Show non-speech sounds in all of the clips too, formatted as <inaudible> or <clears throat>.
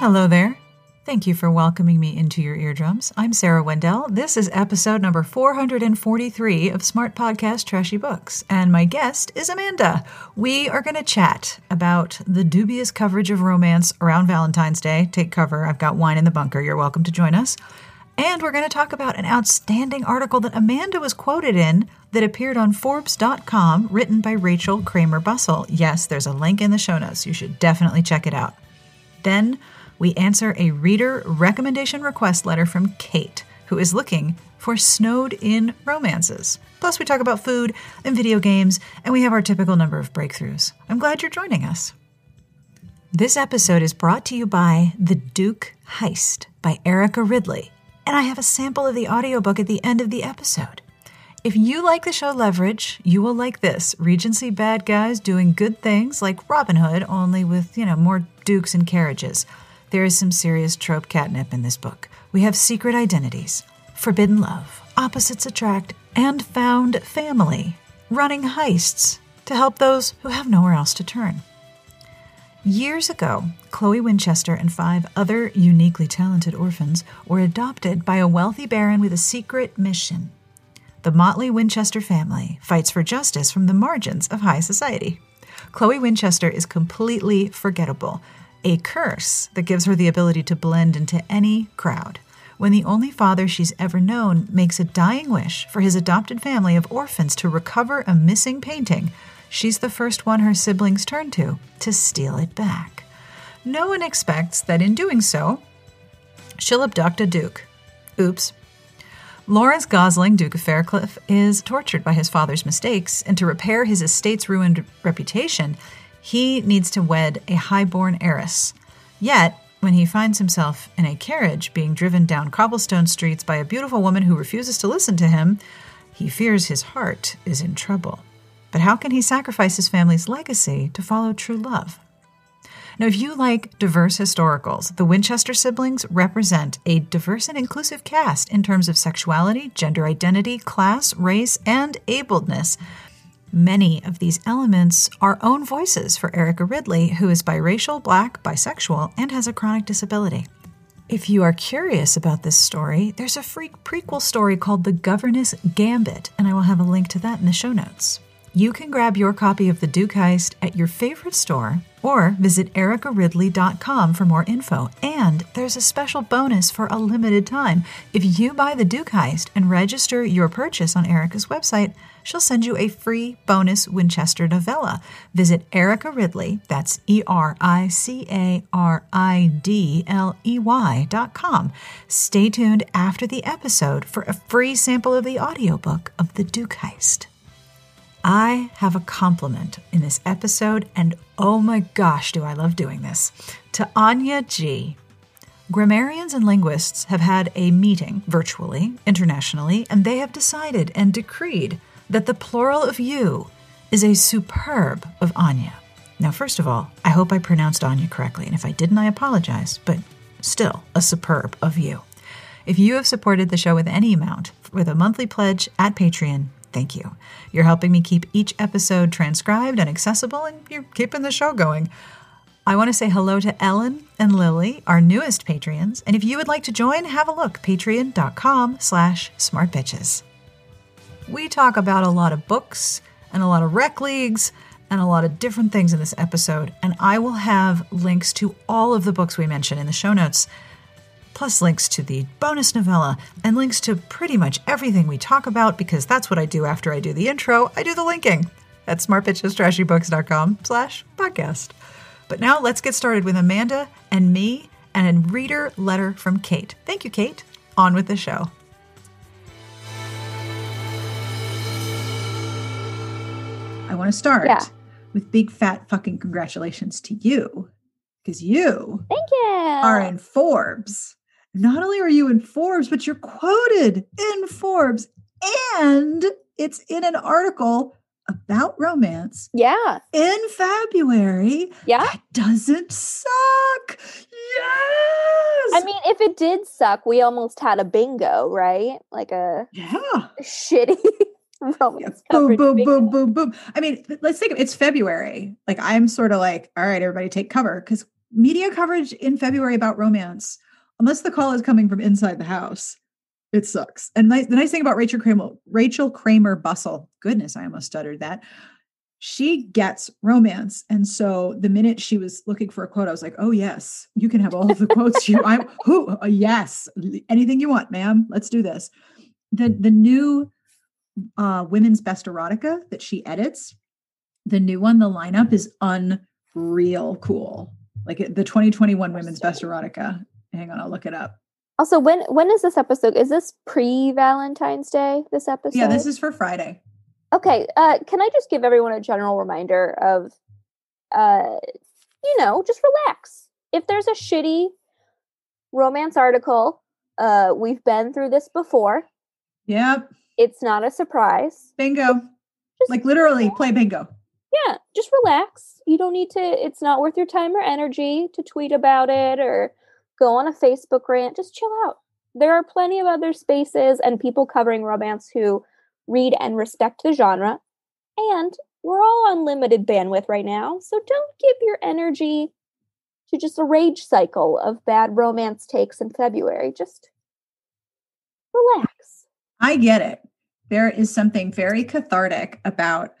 Hello there. Thank you for welcoming me into your eardrums. I'm Sarah Wendell. This is episode number 443 of Smart Podcast Trashy Books, and my guest is Amanda. We are going to chat about the dubious coverage of romance around Valentine's Day. Take cover. I've got wine in the bunker. You're welcome to join us. And we're going to talk about an outstanding article that Amanda was quoted in that appeared on Forbes.com, written by Rachel Kramer Bussel. Yes, there's a link in the show notes. You should definitely check it out. Then we answer a reader recommendation request letter from Kate, who is looking for snowed in romances. Plus, we talk about food and video games, and we have our typical number of breakthroughs. I'm glad you're joining us. This episode is brought to you by The Duke Heist by Erica Ridley and I have a sample of the audiobook at the end of the episode. If you like the show Leverage, you will like this Regency bad guys doing good things like Robin Hood, only with, you know, more dukes and carriages. There is some serious trope catnip in this book. We have secret identities, forbidden love, opposites attract, and found family, running heists to help those who have nowhere else to turn. Years ago, Chloe Winchester and five other uniquely talented orphans were adopted by a wealthy baron with a secret mission. The Motley Winchester family fights for justice from the margins of high society. Chloe Winchester is completely forgettable, a curse that gives her the ability to blend into any crowd. When the only father she's ever known makes a dying wish for his adopted family of orphans to recover a missing painting, she's the first one her siblings turn to to steal it back. No one expects that in doing so, she'll abduct a duke. Oops. Lawrence Gosling, Duke of Faircliff, is tortured by his father's mistakes, and to repair his estate's ruined reputation, he needs to wed a high-born heiress. Yet, when he finds himself in a carriage being driven down cobblestone streets by a beautiful woman who refuses to listen to him, he fears his heart is in trouble. But how can he sacrifice his family's legacy to follow true love? Now, if you like diverse historicals, the Winchester siblings represent a diverse and inclusive cast in terms of sexuality, gender identity, class, race, and ableness. Many of these elements are own voices for Erica Ridley, who is biracial, black, bisexual, and has a chronic disability. If you are curious about this story, there's a free prequel story called The Governess Gambit, and I will have a link to that in the show notes. You can grab your copy of The Duke Heist at your favorite store or visit ericaridley.com for more info. And there's a special bonus for a limited time. If you buy The Duke Heist and register your purchase on Erica's website, she'll send you a free bonus Winchester novella. Visit Erica Ridley, that's E R I C A R I D L E Y dot com. Stay tuned after the episode for a free sample of the audiobook of The Duke Heist. I have a compliment in this episode, and oh my gosh, do I love doing this, to Anya G. Grammarians and linguists have had a meeting virtually, internationally, and they have decided and decreed that the plural of you is a superb of Anya. Now, first of all, I hope I pronounced Anya correctly, and if I didn't, I apologize, but still a superb of you. If you have supported the show with any amount, with a monthly pledge at Patreon, Thank you. You're helping me keep each episode transcribed and accessible, and you're keeping the show going. I want to say hello to Ellen and Lily, our newest Patreons, and if you would like to join, have a look, patreon.com slash smartbitches. We talk about a lot of books and a lot of rec leagues and a lot of different things in this episode, and I will have links to all of the books we mention in the show notes plus links to the bonus novella and links to pretty much everything we talk about because that's what I do after I do the intro. I do the linking at smartbitchestrashybooks.com slash podcast. But now let's get started with Amanda and me and a reader letter from Kate. Thank you, Kate. On with the show. I want to start Yeah. with big fat fucking congratulations to you because you Thank you. are in Forbes. Not only are you in Forbes, but you're quoted in Forbes and it's in an article about romance yeah. in February. Yeah. That doesn't suck. Yes. I mean, if it did suck, we almost had a bingo, right? Like a yeah. shitty <laughs> <laughs> romance Boom, boom, boom, boom, boom. I mean, let's think of it's February. Like I'm sort of like, all right, everybody take cover because media coverage in February about romance, unless the call is coming from inside the house, it sucks. And the nice thing about Rachel Kramer, Rachel Kramer Bussel, goodness, I almost stuttered that. She gets romance. And so the minute she was looking for a quote, I was like, oh, yes, you can have all of the quotes you I'm who uh, yes, anything you want, ma'am. Let's do this. The the new uh women's best erotica that she edits, the new one, the lineup is unreal cool. Like the 2021 women's best erotica. Hang on, I'll look it up. Also, when when is this episode? Is this pre Valentine's Day? This episode? Yeah, this is for Friday. Okay. Uh, can I just give everyone a general reminder of, uh, you know, just relax. If there's a shitty romance article, uh, we've been through this before. Yep. It's not a surprise. Bingo. Just, like literally play bingo. Yeah, just relax. You don't need to. It's not worth your time or energy to tweet about it or go on a Facebook rant, just chill out. There are plenty of other spaces and people covering romance who read and respect the genre. And we're all on limited bandwidth right now, so don't give your energy to just a rage cycle of bad romance takes in February. Just relax. I get it. There is something very cathartic about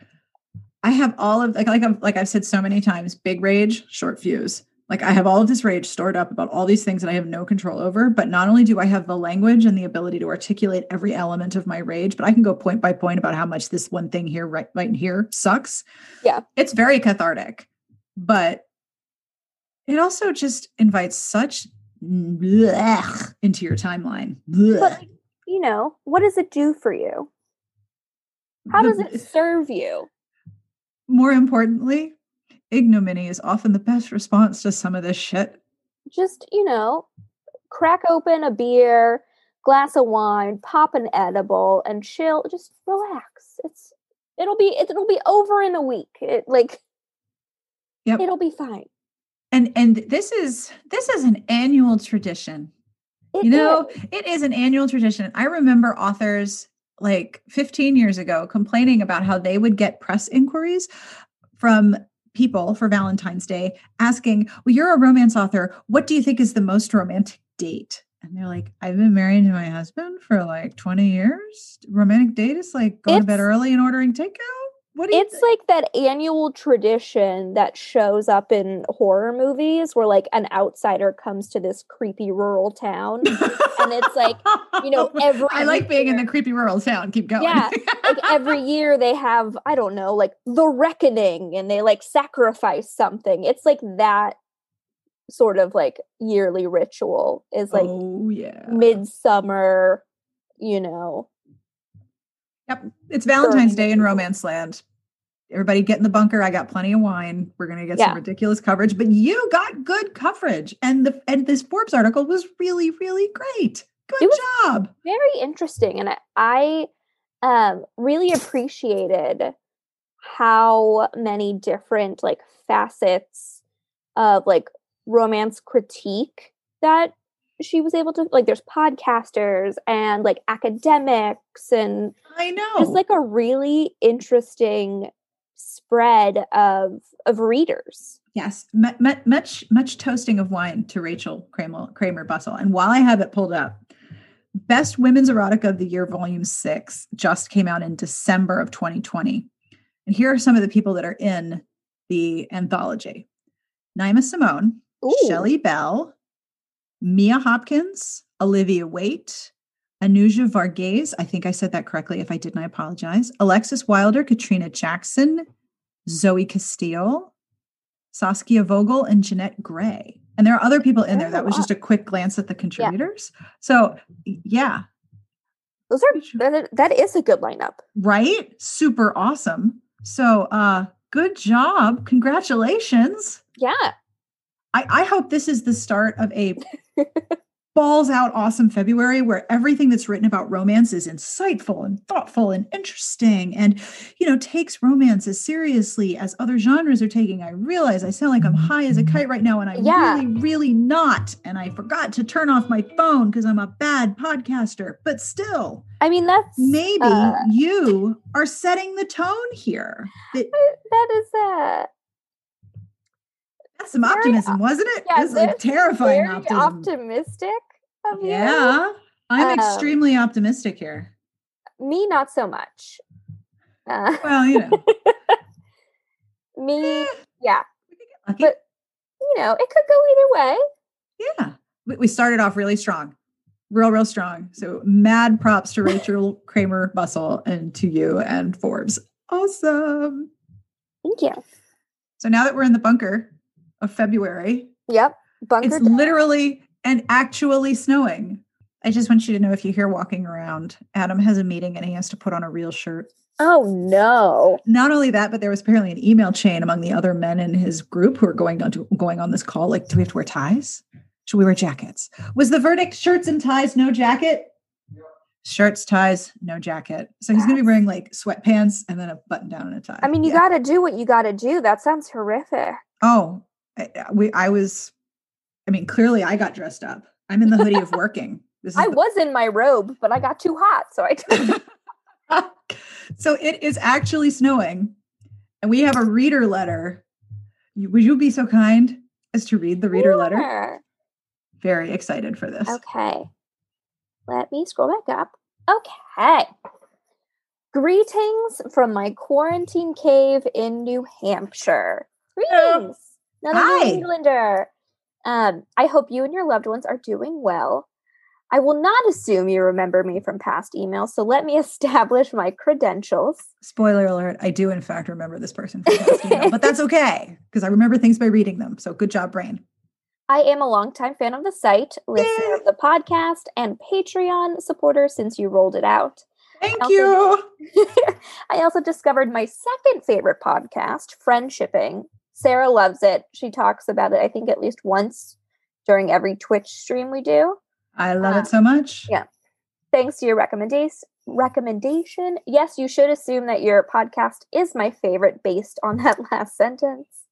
I have all of like like I've, like I've said so many times, big rage, short fuse. Like I have all of this rage stored up about all these things that I have no control over. But not only do I have the language and the ability to articulate every element of my rage, but I can go point by point about how much this one thing here, right, right here, sucks. Yeah. It's very cathartic. But it also just invites such blech into your timeline. But, you know, what does it do for you? How does it serve you? More importantly, ignominy is often the best response to some of this shit. Just, you know, crack open a beer, glass of wine, pop an edible and chill, just relax. It's it'll be it'll be over in a week. It like yep. it'll be fine. And and this is this is an annual tradition. It you know, is. it is an annual tradition. I remember authors like 15 years ago complaining about how they would get press inquiries from people for Valentine's Day asking, Well, you're a romance author. What do you think is the most romantic date? And they're like, I've been married to my husband for like 20 years. Romantic date is like going it's, to bed early and ordering takeout. What It's like that annual tradition that shows up in horror movies where like an outsider comes to this creepy rural town and it's like, you know, <laughs> every I like being in the creepy rural town. Keep going. Yeah. like <laughs> every year they have, I don't know, like the reckoning and they like sacrifice something. It's like that sort of like yearly ritual is like oh yeah midsummer you know Yep. It's Valentine's Day in Romance Land. Everybody get in the bunker. I got plenty of wine. We're going to get yeah. some ridiculous coverage, but you got good coverage. And the and this Forbes article was really really great. Good job. Very interesting and I, I um really appreciated how many different like facets of like romance critique that she was able to like there's podcasters and like academics and I know just like a really interesting spread of of readers. Yes, much much toasting of wine to Rachel Kramer Kramer Bussel. And while I have it pulled up, Best Women's Erotica of the Year Volume 6 just came out in December of 2020. And here are some of the people that are in the anthology. Naima Simone, Shelley Bell, Mia Hopkins, Olivia Waite, Anuja Varghese. I think I said that correctly. If I didn't, I apologize. Alexis Wilder, Katrina Jackson, Zoe Castile, Saskia Vogel, and Jeanette Gray. And there are other people in there. That was just a quick glance at the contributors. Yeah. So, yeah. Those are that is a good lineup. Right? Super awesome. So, uh good job. Congratulations. Yeah. I, I hope this is the start of a <laughs> balls out awesome February where everything that's written about romance is insightful and thoughtful and interesting and you know takes romance as seriously as other genres are taking. I realize I sound like I'm high as a kite right now and I'm yeah. really really not and I forgot to turn off my phone because I'm a bad podcaster. But still, I mean that's maybe uh, you are setting the tone here. That, that is uh That's some Very optimism, wasn't it? yeah, it was like terrifying Very optimism. optimistic of you. yeah. I'm Um, extremely optimistic here. Me, not so much. Uh, Well, you know. <laughs> me, yeah. lucky. But you know, it could go either way. Yeah. We, we started off really strong, real, real strong. So mad props to Rachel <laughs> Kramer Bussel and to you and Forbes. Awesome. Thank you. So now that we're in the bunker of February, Yep. Bunker. it's down. literally and actually snowing. I just want you to know if you hear walking around, Adam has a meeting and he has to put on a real shirt. oh no. Not only that, but there was apparently an email chain among the other men in his group who are going on to going on this call. Like, do we have to wear ties? Should we wear jackets? Was the verdict shirts and ties, no jacket? Shirts, ties, no jacket. So he's going to be wearing like sweatpants and then a button down and a tie. I mean, you Yeah. got to do what you got to do. That sounds horrific. Oh, I, we. I was. I mean, clearly, I got dressed up. I'm in the hoodie of working. <laughs> This is I the- was in my robe, but I got too hot, so I took <laughs> so it is actually snowing, and we have a reader letter. Would you be so kind as to read the reader letter? Very excited for this. Okay. Let me scroll back up. Okay. Greetings from my quarantine cave in New Hampshire. Greetings. Another Hi. New Englander. Um, I hope you and your loved ones are doing well. I will not assume you remember me from past emails, so let me <laughs> establish my credentials. Spoiler alert: I do in fact remember this person from past email, but that's okay because I remember things by reading them. So good job, brain. I am a longtime fan of the site, listener Yay. of the podcast, and Patreon supporter since you rolled it out. Thank Also- you. <laughs> I also discovered my second favorite podcast, Friendshipping. Sarah loves it. She talks about it, I think, at least once during every Twitch stream we do. I love Uh, it so much. yeah. Thanks to your recommendation. Recommendation. Yes, you should assume that your podcast is my favorite based on <laughs> that last sentence.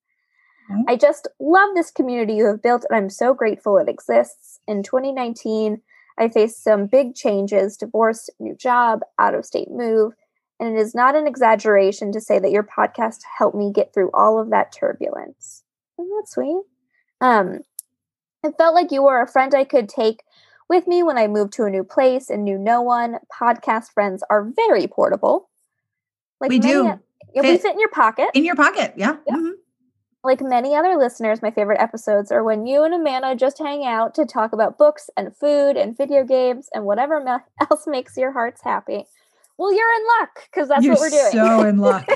Mhm. I just love this community you have built, and I'm so grateful it exists. In 2019, I faced some big changes divorce, new job, out of state move, and it is not an exaggeration to say that your podcast helped me get through all of that turbulence. Isn't that sweet? Um, it felt like you were a friend I could take with me when I moved to a new place and knew no one. Podcast friends are very portable. Like we many- do Yeah, we Fit. fit in your pocket. in your pocket. Yeah. Yeah. Mhm. Like many other listeners, my favorite episodes are when you and Amanda just hang out to talk about books and food and video games and whatever <laughs> else makes your hearts happy. Well, you're in luck because that's You're what we're doing. so in <laughs> luck.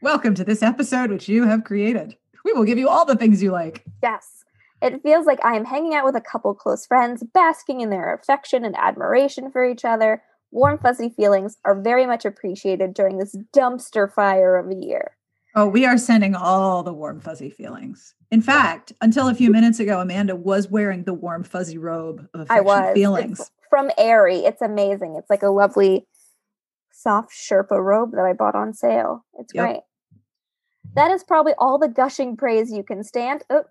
Welcome to this episode, which you have created. We will give you all the things you like. yes. It feels like I am hanging out with a couple close friends, basking in their affection and admiration for each other. Warm, fuzzy feelings are very much appreciated during this dumpster fire of a year. Oh, we are sending all the warm, fuzzy feelings. In fact, until a few minutes ago, Amanda was wearing the warm, fuzzy robe of I was. It's feelings. from Aerie. It's amazing. It's like a lovely soft Sherpa robe that I bought on sale. It's Yep. great. That is probably all the gushing praise you can stand. Oh,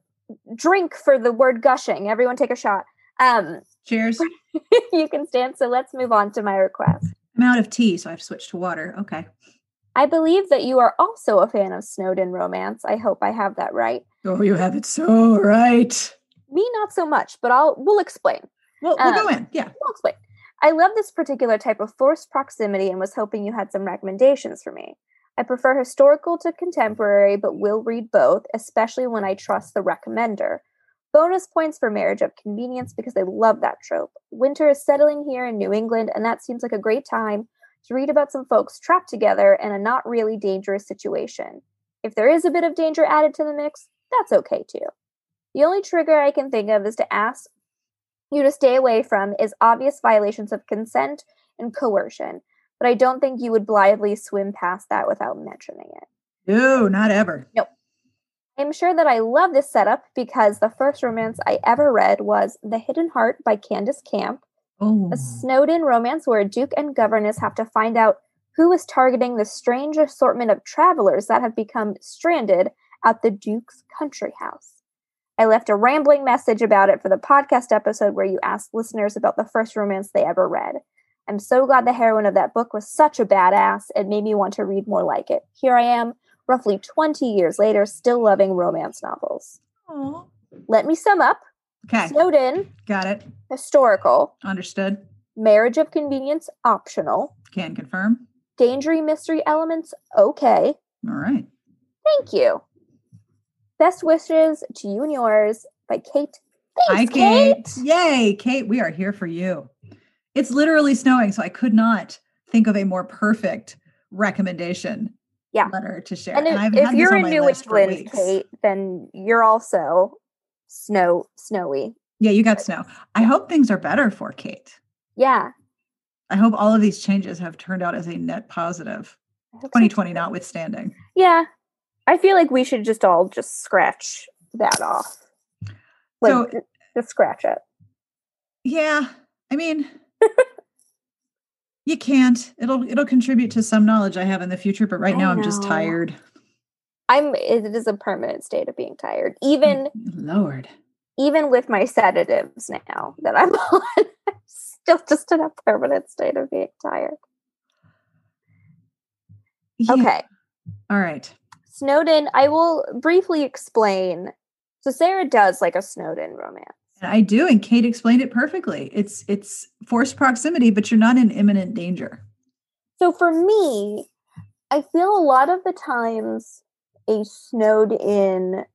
drink for the word gushing. Everyone take a shot. Um, Cheers. <laughs> you can stand. So let's move on to my request. I'm out of tea, so I have switched to water. Okay. I believe that you are also a fan of snowed in romance. I hope I have that right. Oh, you have it so right. Me, not so much, but I'll we'll explain. Well, we'll go Um, in. Yeah. we'll explain. I love this particular type of forced proximity and was hoping you had some recommendations for me. I prefer historical to contemporary, but will read both, especially when I trust the recommender. Bonus points for Marriage of Convenience because I love that trope. Winter is settling here in New England, and that seems like a great time to read about some folks trapped together in a not really dangerous situation. If there is a bit of danger added to the mix, that's okay too. The only trigger I can think of is to ask you to stay away from is obvious violations of consent and coercion, but I don't think you would blithely swim past that without mentioning it. No, not ever. Nope. I'm sure that I love this setup because the first romance I ever read was The Hidden Heart by Candace Camp, Oh. a snowed in romance where a duke and governess have to find out who is targeting the strange assortment of travelers that have become stranded at the duke's country house. I left a rambling message about it for the podcast episode where you asked listeners about the first romance they ever read. I'm so glad the heroine of that book was such a badass. It made me want to read more like it. Here I am, roughly 20 years later, still loving romance novels. Oh. Let me sum up. Okay. Snowed in, Got it. historical, Understood. marriage of convenience, optional, Can confirm. dangery mystery elements, okay. All right. Thank you. Best wishes to you and yours by Kate. Hi, Thanks, Kate. Yay, Kate. We are here for you. It's literally snowing, so I could not think of a more perfect recommendation Yeah. letter to share. And if, I've if you're in New England. Kate, then you're also snow snowy. Yeah, you got snow. I hope things are better for Kate. Yeah. I hope all of these changes have turned out as a net positive, I hope so 2020 notwithstanding. Yeah. I feel like we should just all just scratch that off. Like So- just scratch it. Yeah, I mean, <laughs> you can't. It'll it'll contribute to some knowledge I have in the future, but right I now I'm just tired. I'm it is a permanent state of being tired. Even Lord. even with my sedatives now that I'm <laughs> on, I'm still just in a permanent state of being tired. Yeah. Okay. All right. Snowed in, I will briefly explain. So Sarah does like a snowed in romance. And I do, and Kate explained it perfectly. It's it's forced proximity, but you're not in imminent danger. So for me, I feel a lot of the times a snowed in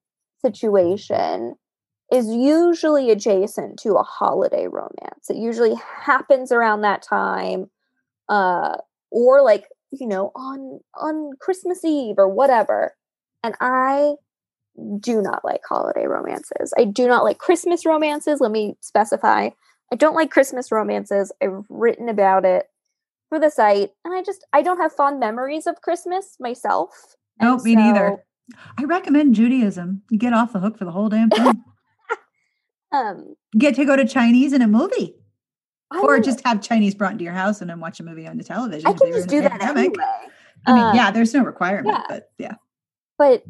situation is usually adjacent to a holiday romance. It usually happens around that time uh or like, you know, on on Christmas Eve or whatever. And I do not like holiday romances. I do not like Christmas romances, let me specify. I don't like Christmas romances. I've written about it for the site and i just i don't have fond memories of christmas myself Nope, me neither. I recommend Judaism. You get off the hook for the whole damn thing. <laughs> um get to go to Chinese in a movie. I or don't- just have Chinese brought into your house and then watch a movie on the television. i can just do that pandemic. anyway I mean, Uh, yeah, there's no requirement, yeah. but yeah. but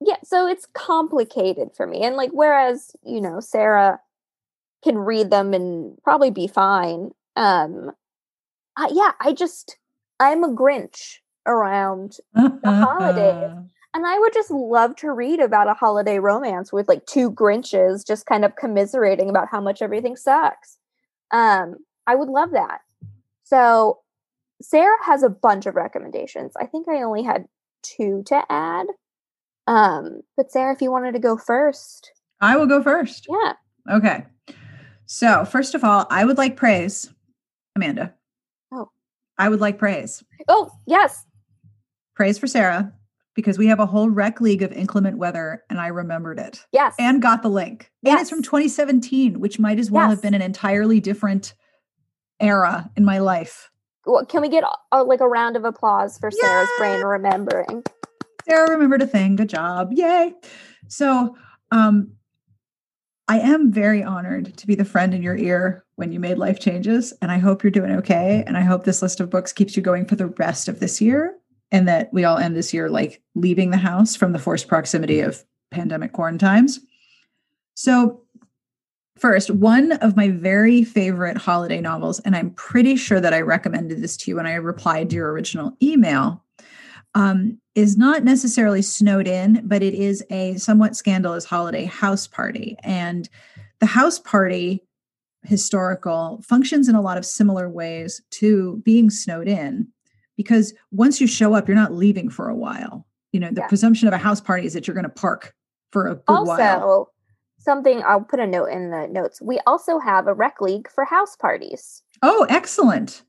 yeah so it's complicated for me and like whereas you know sarah can read them and probably be fine um I, yeah i just i'm a grinch around the holidays. <laughs> and i would just love to read about a holiday romance with like two grinches just kind of commiserating about how much everything sucks um i would love that so sarah has a bunch of recommendations i think i only had two to add um but sarah if you wanted to go first I will go first. yeah Okay. So, first of all, I would like praise, Amanda. Oh. I would like praise. oh yes Praise for Sarah because we have a whole rec league of inclement weather and I remembered it yes and got the link. And it's from 2017, 2017, which might as well Yes. have been an entirely different era in my life. Well, can we get uh, like a round of applause for sarah's brain remembering Sarah remembered a thing. Good job. Yay. So, um, I am very honored to be the friend in your ear when you made life changes. And I hope you're doing okay. And I hope this list of books keeps you going for the rest of this year and that we all end this year like leaving the house from the forced proximity of pandemic quarantines. So, first, one of my very favorite holiday novels, and I'm pretty sure that I recommended this to you when I replied to your original email, um, is not necessarily snowed in, but it is a somewhat scandalous holiday house party. And the house party historical functions in a lot of similar ways to being snowed in because once you show up, you're not leaving for a while. You know, the Yeah. presumption of a house party is that you're going to park for a good while. also something i'll put a note in the notes we also have a rec league for house parties Oh, excellent.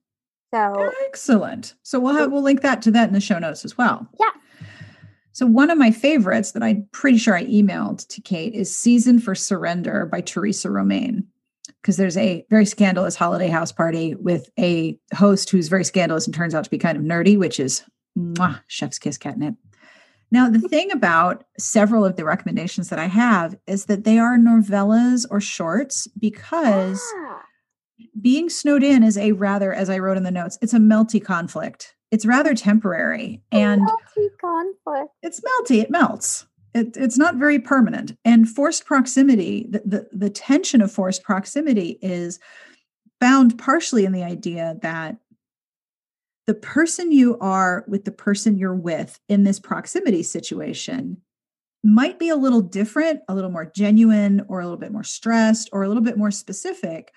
so Excellent. So we'll have we'll link that to that in the show notes as well. Yeah. So one of my favorites that I'm pretty sure I emailed to Kate is Season for Surrender by Theresa Romain. Because there's a very scandalous holiday house party with a host who's very scandalous and turns out to be kind of nerdy, which is mwah, chef's kiss catnip. Now, the thing about several of the recommendations that I have is that they are novellas or shorts because Ah, being snowed in is a rather, as I wrote in the notes, it's a melty conflict. It's rather temporary and multi conflict it's melty. It melts. It, it's not very permanent. And forced proximity, the, the, the tension of forced proximity is found partially in the idea that the person you are with the person you're with in this proximity situation might be a little different, a little more genuine, or a little bit more stressed, or a little bit more specific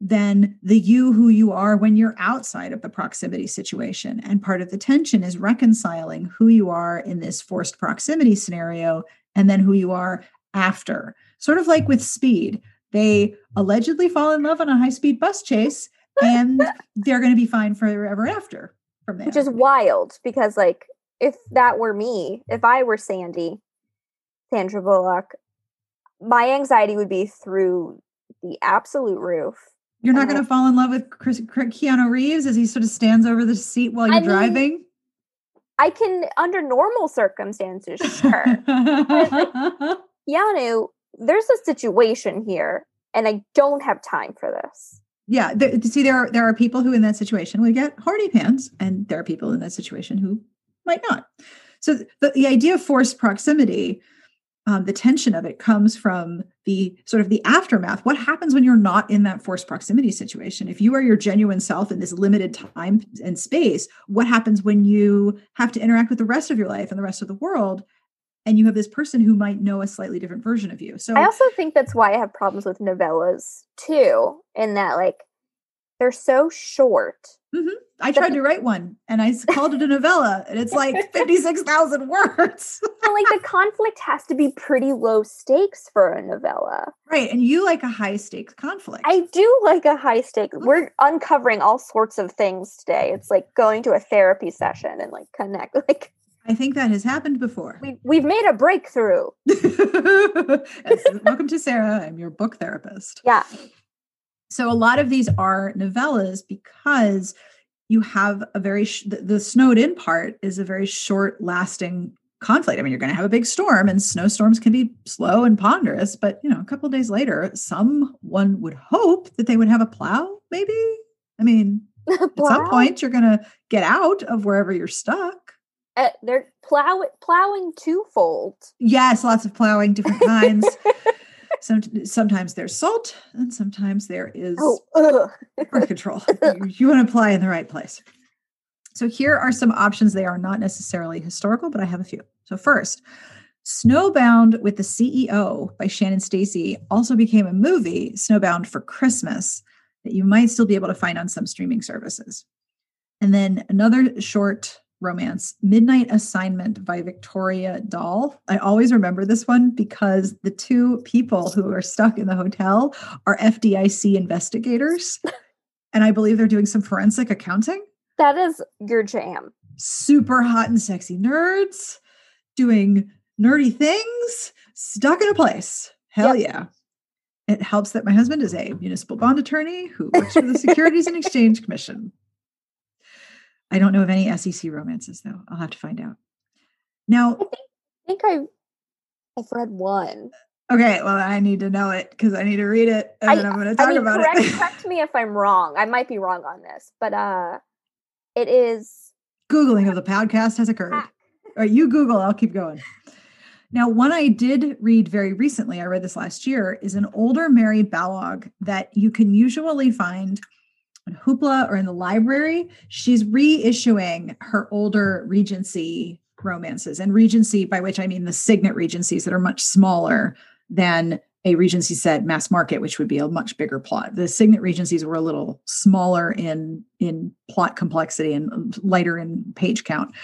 than the you who you are when you're outside of the proximity situation. And part of the tension is reconciling who you are in this forced proximity scenario and then who you are after. Sort of like with speed, they allegedly fall in love on a high speed bus chase and <laughs> they're going to be fine forever after from there. Which is wild because, like, if that were me, if I were Sandy, Sandra Bullock, my anxiety would be through the absolute roof you're not going to fall in love with Chris, Keanu Reeves as he sort of stands over the seat while you're I mean, driving. I can, under normal circumstances, sure. <laughs> Keanu, there's a situation here, and I don't have time for this. Yeah, there, see, there are there are people who in that situation would get horny pants, and there are people in that situation who might not. So the, the idea of forced proximity um, the tension of it comes from the sort of the aftermath. What happens when you're not in that forced proximity situation? If you are your genuine self in this limited time and space, what happens when you have to interact with the rest of your life and the rest of the world? And you have this person who might know a slightly different version of you. So I also think that's why I have problems with novellas too, in that like they're so short. Mm-hmm. I tried to write one and I called it a novella and it's like <laughs> 56,000 words. and like the conflict has to be pretty low stakes for a novella. Right. And you like a high stakes conflict. I do like a high stake. We're uncovering all sorts of things today. It's like going to a therapy session and like connect <laughs> like I think that has happened before. We, we've made a breakthrough. <laughs> welcome to Sarah. I'm your book therapist. Yeah. So a lot of these are novellas because you have a very sh- the, the snowed in part is a very short lasting conflict. I mean, you're going to have a big storm, and snowstorms can be slow and ponderous. But you know, a couple days later, someone would hope that they would have a plow. Maybe. I mean, <laughs> at some point, you're going to get out of wherever you're stuck. Uh, they're plow plowing twofold. Yes, lots of plowing, different kinds. <laughs> Some, sometimes there's salt and sometimes there is oh, birth <laughs> control. you, you want to apply in the right place. So here are some options. They are not necessarily historical, but I have a few. So first, Snowbound with the CEO by Shannon Stacey also became a movie, Snowbound for Christmas, that you might still be able to find on some streaming services. And then another short romance, Midnight Assignment by Victoria Dahl. I always remember this one because the two people who are stuck in the hotel are FDIC investigators. <laughs> and I believe they're doing some forensic accounting. That is your jam. Super hot and sexy nerds doing nerdy things, stuck in a place. Hell yep. yeah. It helps that my husband is a municipal bond attorney who works for the Securities and Exchange Commission. I don't know of any SEC romances though. I'll have to find out. Now, I think, I think I've, I've read one. Okay, well, I need to know it because I need to read it, and I, then I'm going to talk I mean, about correct, it. <laughs> correct me if I'm wrong. I might be wrong on this, but uh, it is googling of the podcast has occurred. All right, you Google. I'll keep going. Now, one I did read very recently, I read this last year, is an older Mary Balogh that you can usually find Hoopla or in the library, she's reissuing her older Regency romances. And Regency, by which I mean the Signet Regencies that are much smaller than a Regency set mass market, which would be a much bigger plot. The Signet Regencies were a little smaller in in plot complexity and lighter in page count.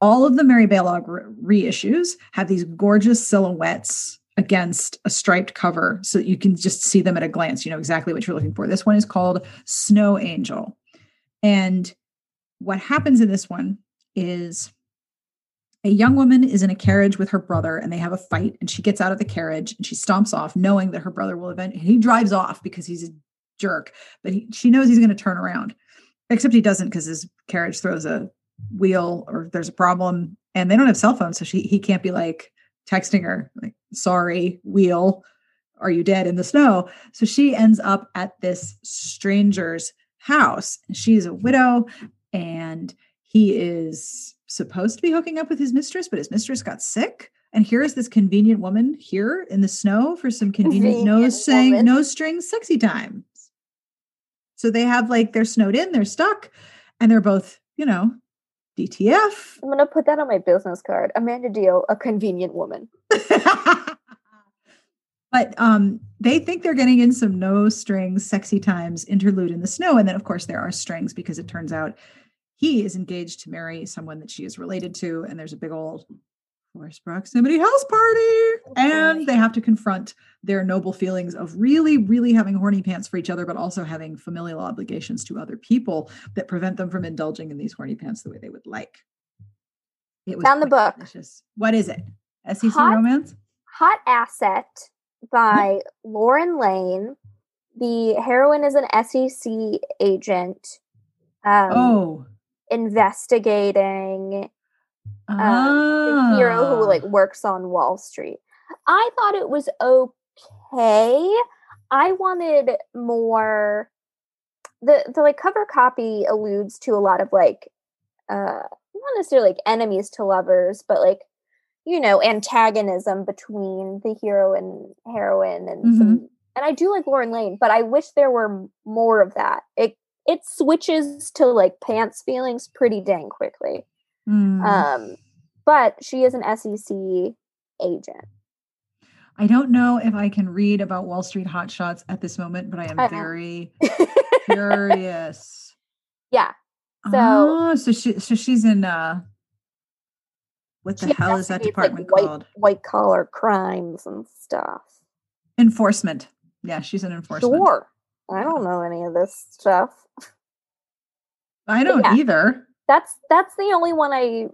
All of the Mary Balogh reissues have these gorgeous silhouettes against a striped cover so you can just see them at a glance. You know exactly what you're looking for. This one is called Snow Angel. And what happens in this one is a young woman is in a carriage with her brother and they have a fight and she gets out of the carriage and she stomps off knowing that her brother will eventually he drives off because he's a jerk but he, she knows he's going to turn around except he doesn't because his carriage throws a wheel or there's a problem and they don't have cell phones so she he can't be like texting her like sorry wheel are you dead in the snow? So she ends up at this stranger's house. She's a widow and he is supposed to be hooking up with his mistress but his mistress got sick. And here is this convenient woman here in the snow for some convenient, no saying no strings sexy times. So they have like they're snowed in they're stuck and they're both you know DTF. I'm gonna put that on my business card. Amanda Dio, a convenient woman. <laughs> but um, they think they're getting in some no strings, sexy times interlude in the snow. And then, of course, there are strings because it turns out he is engaged to marry someone that she is related to. And there's a big old force proximity house party. And they have to confront their noble feelings of really, really having horny pants for each other, but also having familial obligations to other people that prevent them from indulging in these horny pants the way they would like. It was Found the book. Delicious. What is it? SEC Hot, Romance? Hot Asset by Lauren Layne. The heroine is an SEC agent. Um, oh. Investigating um, the hero who ah. like works on Wall Street. I thought it was okay. I wanted more. The the like cover copy alludes to a lot of like uh not necessarily like enemies to lovers, but like you know antagonism between the hero and heroine and mm-hmm. some, and I do like Lauren Layne, but I wish there were more of that. It it switches to like pants feelings pretty dang quickly. Mm. Um, but she is an SEC agent. I don't know if I can read about Wall Street hotshots at this moment, but I am I very <laughs> curious. Yeah. So, oh, so she so she's in uh what the hell is that department like called? White, white collar crimes and stuff. Enforcement. Yeah, she's an enforcement. Sure. I don't know any of this stuff. I don't yeah, either. That's that's the only one I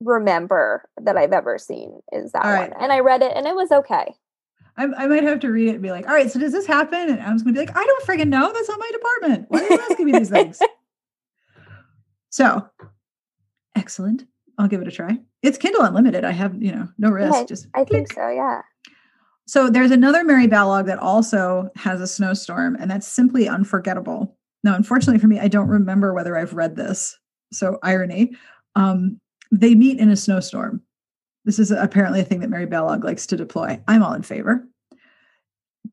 remember that I've ever seen is that one. And I read it and it was okay. I, I, might have to read it and be like, all right, so does this happen? And I was going to be like, I don't friggin' know. That's not my department. Why are you asking me these things? <laughs> So excellent. I'll give it a try. It's Kindle Unlimited. I have, you know, no risk. Yeah, just I think so, yeah. So there's another Mary Balogh that also has a snowstorm, and that's simply unforgettable. Now, unfortunately for me, I don't remember whether I've read this. So irony. Um, they meet in a snowstorm. This is apparently a thing that Mary Balogh likes to deploy. I'm all in favor.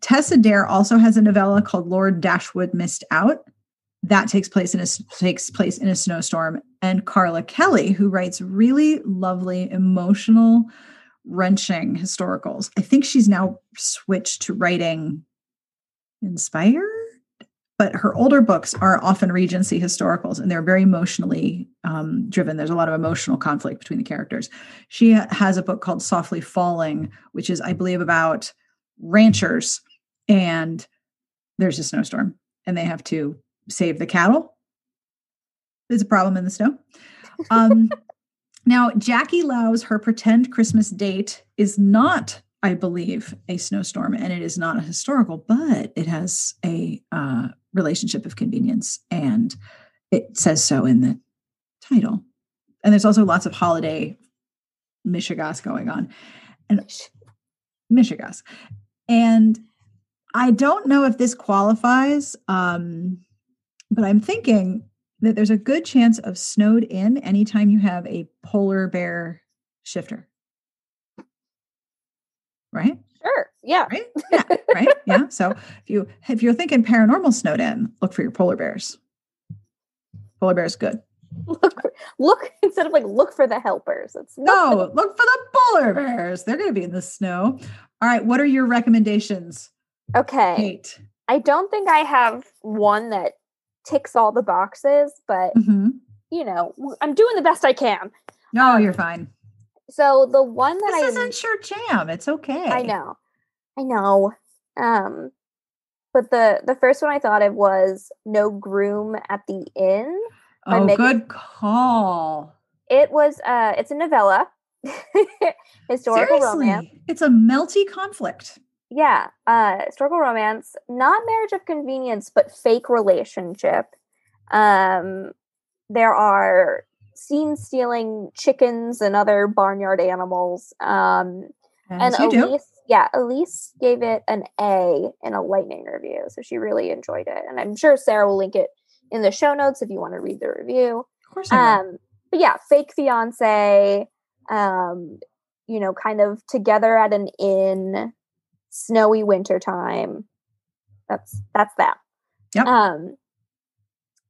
Tessa Dare also has a novella called Lord Dashwood Missed Out that takes place in a takes place in a snowstorm and carla kelly who writes really lovely emotional wrenching historicals i think she's now switched to writing inspired but her older books are often regency historicals and they're very emotionally um, driven there's a lot of emotional conflict between the characters she has a book called softly falling which is i believe about ranchers and there's a snowstorm and they have to save the cattle. There's a problem in the snow. Um, <laughs> now, Jackie Lau's her pretend Christmas date is not, I believe, a snowstorm, and it is not a historical, but it has a uh, relationship of convenience, and it says so in the title. And there's also lots of holiday mishigas going on, and mishigas, and I don't know if this qualifies. Um, but I'm thinking that there's a good chance of snowed in anytime you have a polar bear shifter. Right? Sure. Yeah. Right? Yeah. right? Yeah. So if you if you're thinking paranormal snowed in, look for your polar bears. Polar bears good. Look, look <laughs> instead of like look for the helpers. It's no, look for the polar bears. They're going to be in the snow. All right, what are your recommendations? Okay. Kate? I don't think I have one that ticks all the boxes, but mm-hmm. you know, I'm doing the best I can. No, um, you're fine. So the one that this I isn't your jam. It's okay. I know, I know. Um, but the the first one I thought of was "No Groom at the Inn." Oh, Megan. good call. It was. Uh, it's a novella, <laughs> historical Seriously? romance. It's a melty conflict yeah uh historical romance not marriage of convenience but fake relationship um there are scene stealing chickens and other barnyard animals um and elise do. yeah elise gave it an a in a lightning review so she really enjoyed it and i'm sure sarah will link it in the show notes if you want to read the review of course um but yeah fake fiance um you know kind of together at an inn snowy winter time. That's that's that. Yep. Um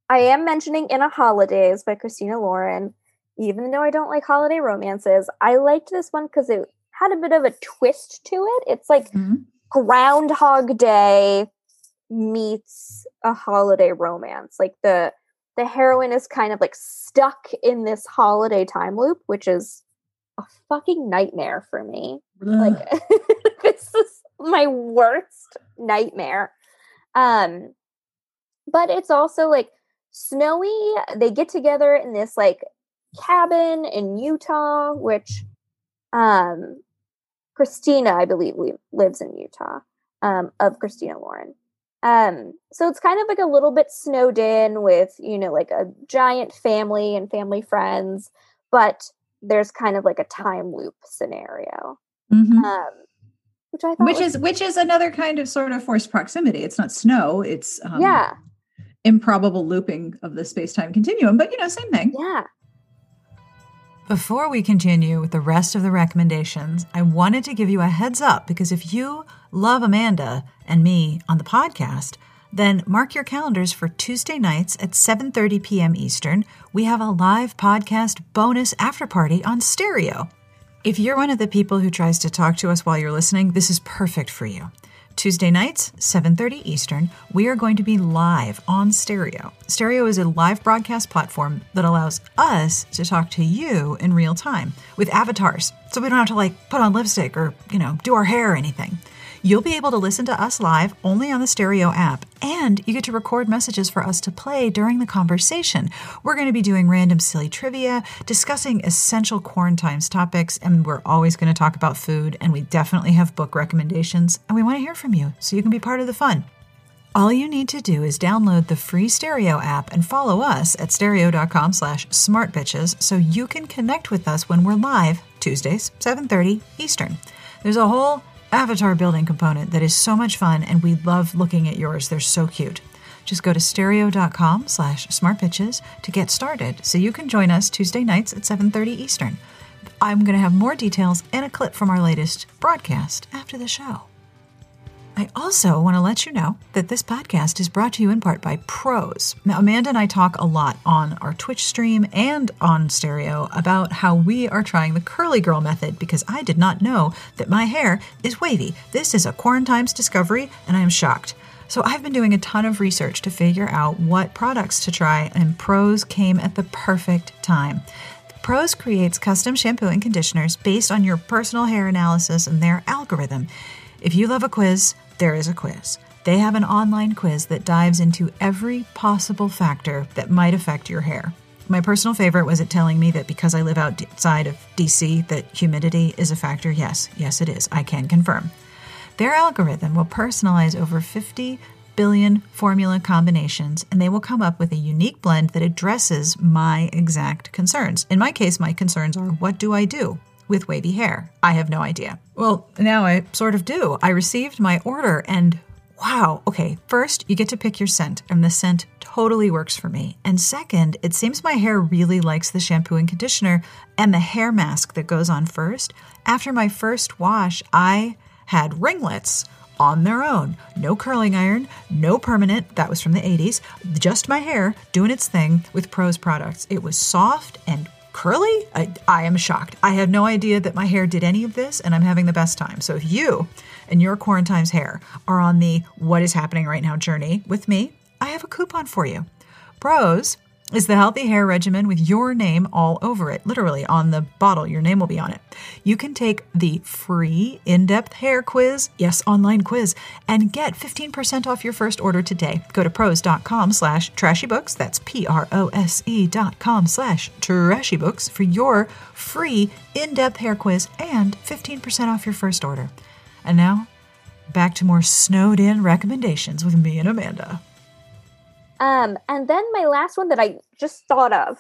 I am mentioning In a Holidaze by Christina Lauren. Even though I don't like holiday romances, I liked this one because it had a bit of a twist to it. It's like mm-hmm. Groundhog Day meets a holiday romance. Like the the heroine is kind of like stuck in this holiday time loop, which is a fucking nightmare for me. Ugh. Like <laughs> this is my worst nightmare. Um but it's also like snowy. They get together in this like cabin in Utah, which um Christina, I believe, lives in Utah, um, of Christina Lauren. Um, so it's kind of like a little bit snowed in with, you know, like a giant family and family friends, but there's kind of like a time loop scenario. Mm-hmm. Um, which I which was, is which is another kind of sort of forced proximity. It's not snow. It's um, yeah, improbable looping of the space time continuum. But you know, same thing. Yeah. Before we continue with the rest of the recommendations, I wanted to give you a heads up because if you love Amanda and me on the podcast, then mark your calendars for Tuesday nights at 7:30 p.m. Eastern. We have a live podcast bonus after party on stereo. If you're one of the people who tries to talk to us while you're listening, this is perfect for you. Tuesday nights, 7:30 Eastern, we are going to be live on Stereo. Stereo is a live broadcast platform that allows us to talk to you in real time with avatars. So we don't have to like put on lipstick or, you know, do our hair or anything. You'll be able to listen to us live only on the Stereo app, and you get to record messages for us to play during the conversation. We're going to be doing random silly trivia, discussing essential quarantines topics, and we're always going to talk about food, and we definitely have book recommendations, and we want to hear from you so you can be part of the fun. All you need to do is download the free Stereo app and follow us at stereo.com slash smartbitches so you can connect with us when we're live Tuesdays, 7.30 Eastern. There's a whole avatar building component that is so much fun and we love looking at yours. They're so cute. Just go to stereo.com slash smartbitches to get started so you can join us Tuesday nights at 7.30 Eastern. I'm going to have more details and a clip from our latest broadcast after the show. I also want to let you know that this podcast is brought to you in part by Prose. Now, Amanda and I talk a lot on our Twitch stream and on stereo about how we are trying the curly girl method because I did not know that my hair is wavy. This is a quarantine's discovery, and I am shocked. So, I've been doing a ton of research to figure out what products to try, and Prose came at the perfect time. Prose creates custom shampoo and conditioners based on your personal hair analysis and their algorithm. If you love a quiz, there is a quiz. They have an online quiz that dives into every possible factor that might affect your hair. My personal favorite was it telling me that because I live outside of DC that humidity is a factor. Yes, yes it is. I can confirm. Their algorithm will personalize over 50 billion formula combinations and they will come up with a unique blend that addresses my exact concerns. In my case, my concerns are what do I do? With wavy hair? I have no idea. Well, now I sort of do. I received my order and wow, okay, first you get to pick your scent, and the scent totally works for me. And second, it seems my hair really likes the shampoo and conditioner and the hair mask that goes on first. After my first wash, I had ringlets on their own. No curling iron, no permanent, that was from the 80s, just my hair doing its thing with Prose products. It was soft and curly? I, I am shocked. I had no idea that my hair did any of this, and I'm having the best time. So if you and your quarantine's hair are on the what is happening right now journey with me, I have a coupon for you. Prose is the healthy hair regimen with your name all over it, literally on the bottle. Your name will be on it. You can take the free in depth hair quiz, yes, online quiz, and get 15% off your first order today. Go to prose.com slash trashybooks. That's P R O S E dot com slash trashybooks for your free in depth hair quiz and 15% off your first order. And now, back to more snowed in recommendations with me and Amanda. Um, and then my last one that I just thought of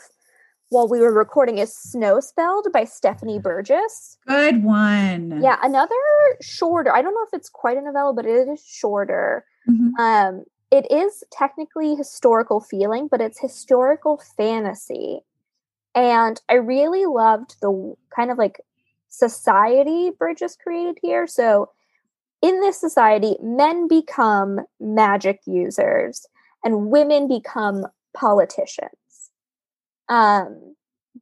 while we were recording is Snowspelled by Stephanie Burgis. Good one. Yeah, another shorter. I don't know if it's quite a novella, but it is shorter. Mm-hmm. Um, it is technically historical feeling, but it's historical fantasy. And I really loved the kind of like society Burgis created here. So in this society, men become magic users and women become politicians. Um,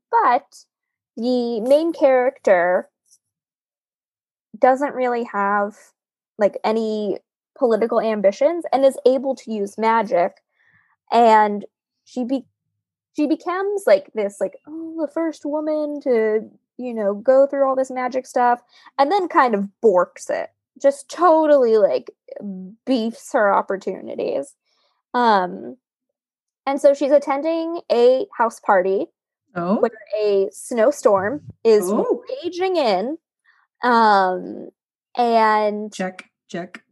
but the main character doesn't really have like any political ambitions and is able to use magic and she be she becomes like this like oh the first woman to you know go through all this magic stuff and then kind of borks it just totally like beefs her opportunities um and so she's attending a house party Oh, where a snowstorm is Oh. raging in um and check, check.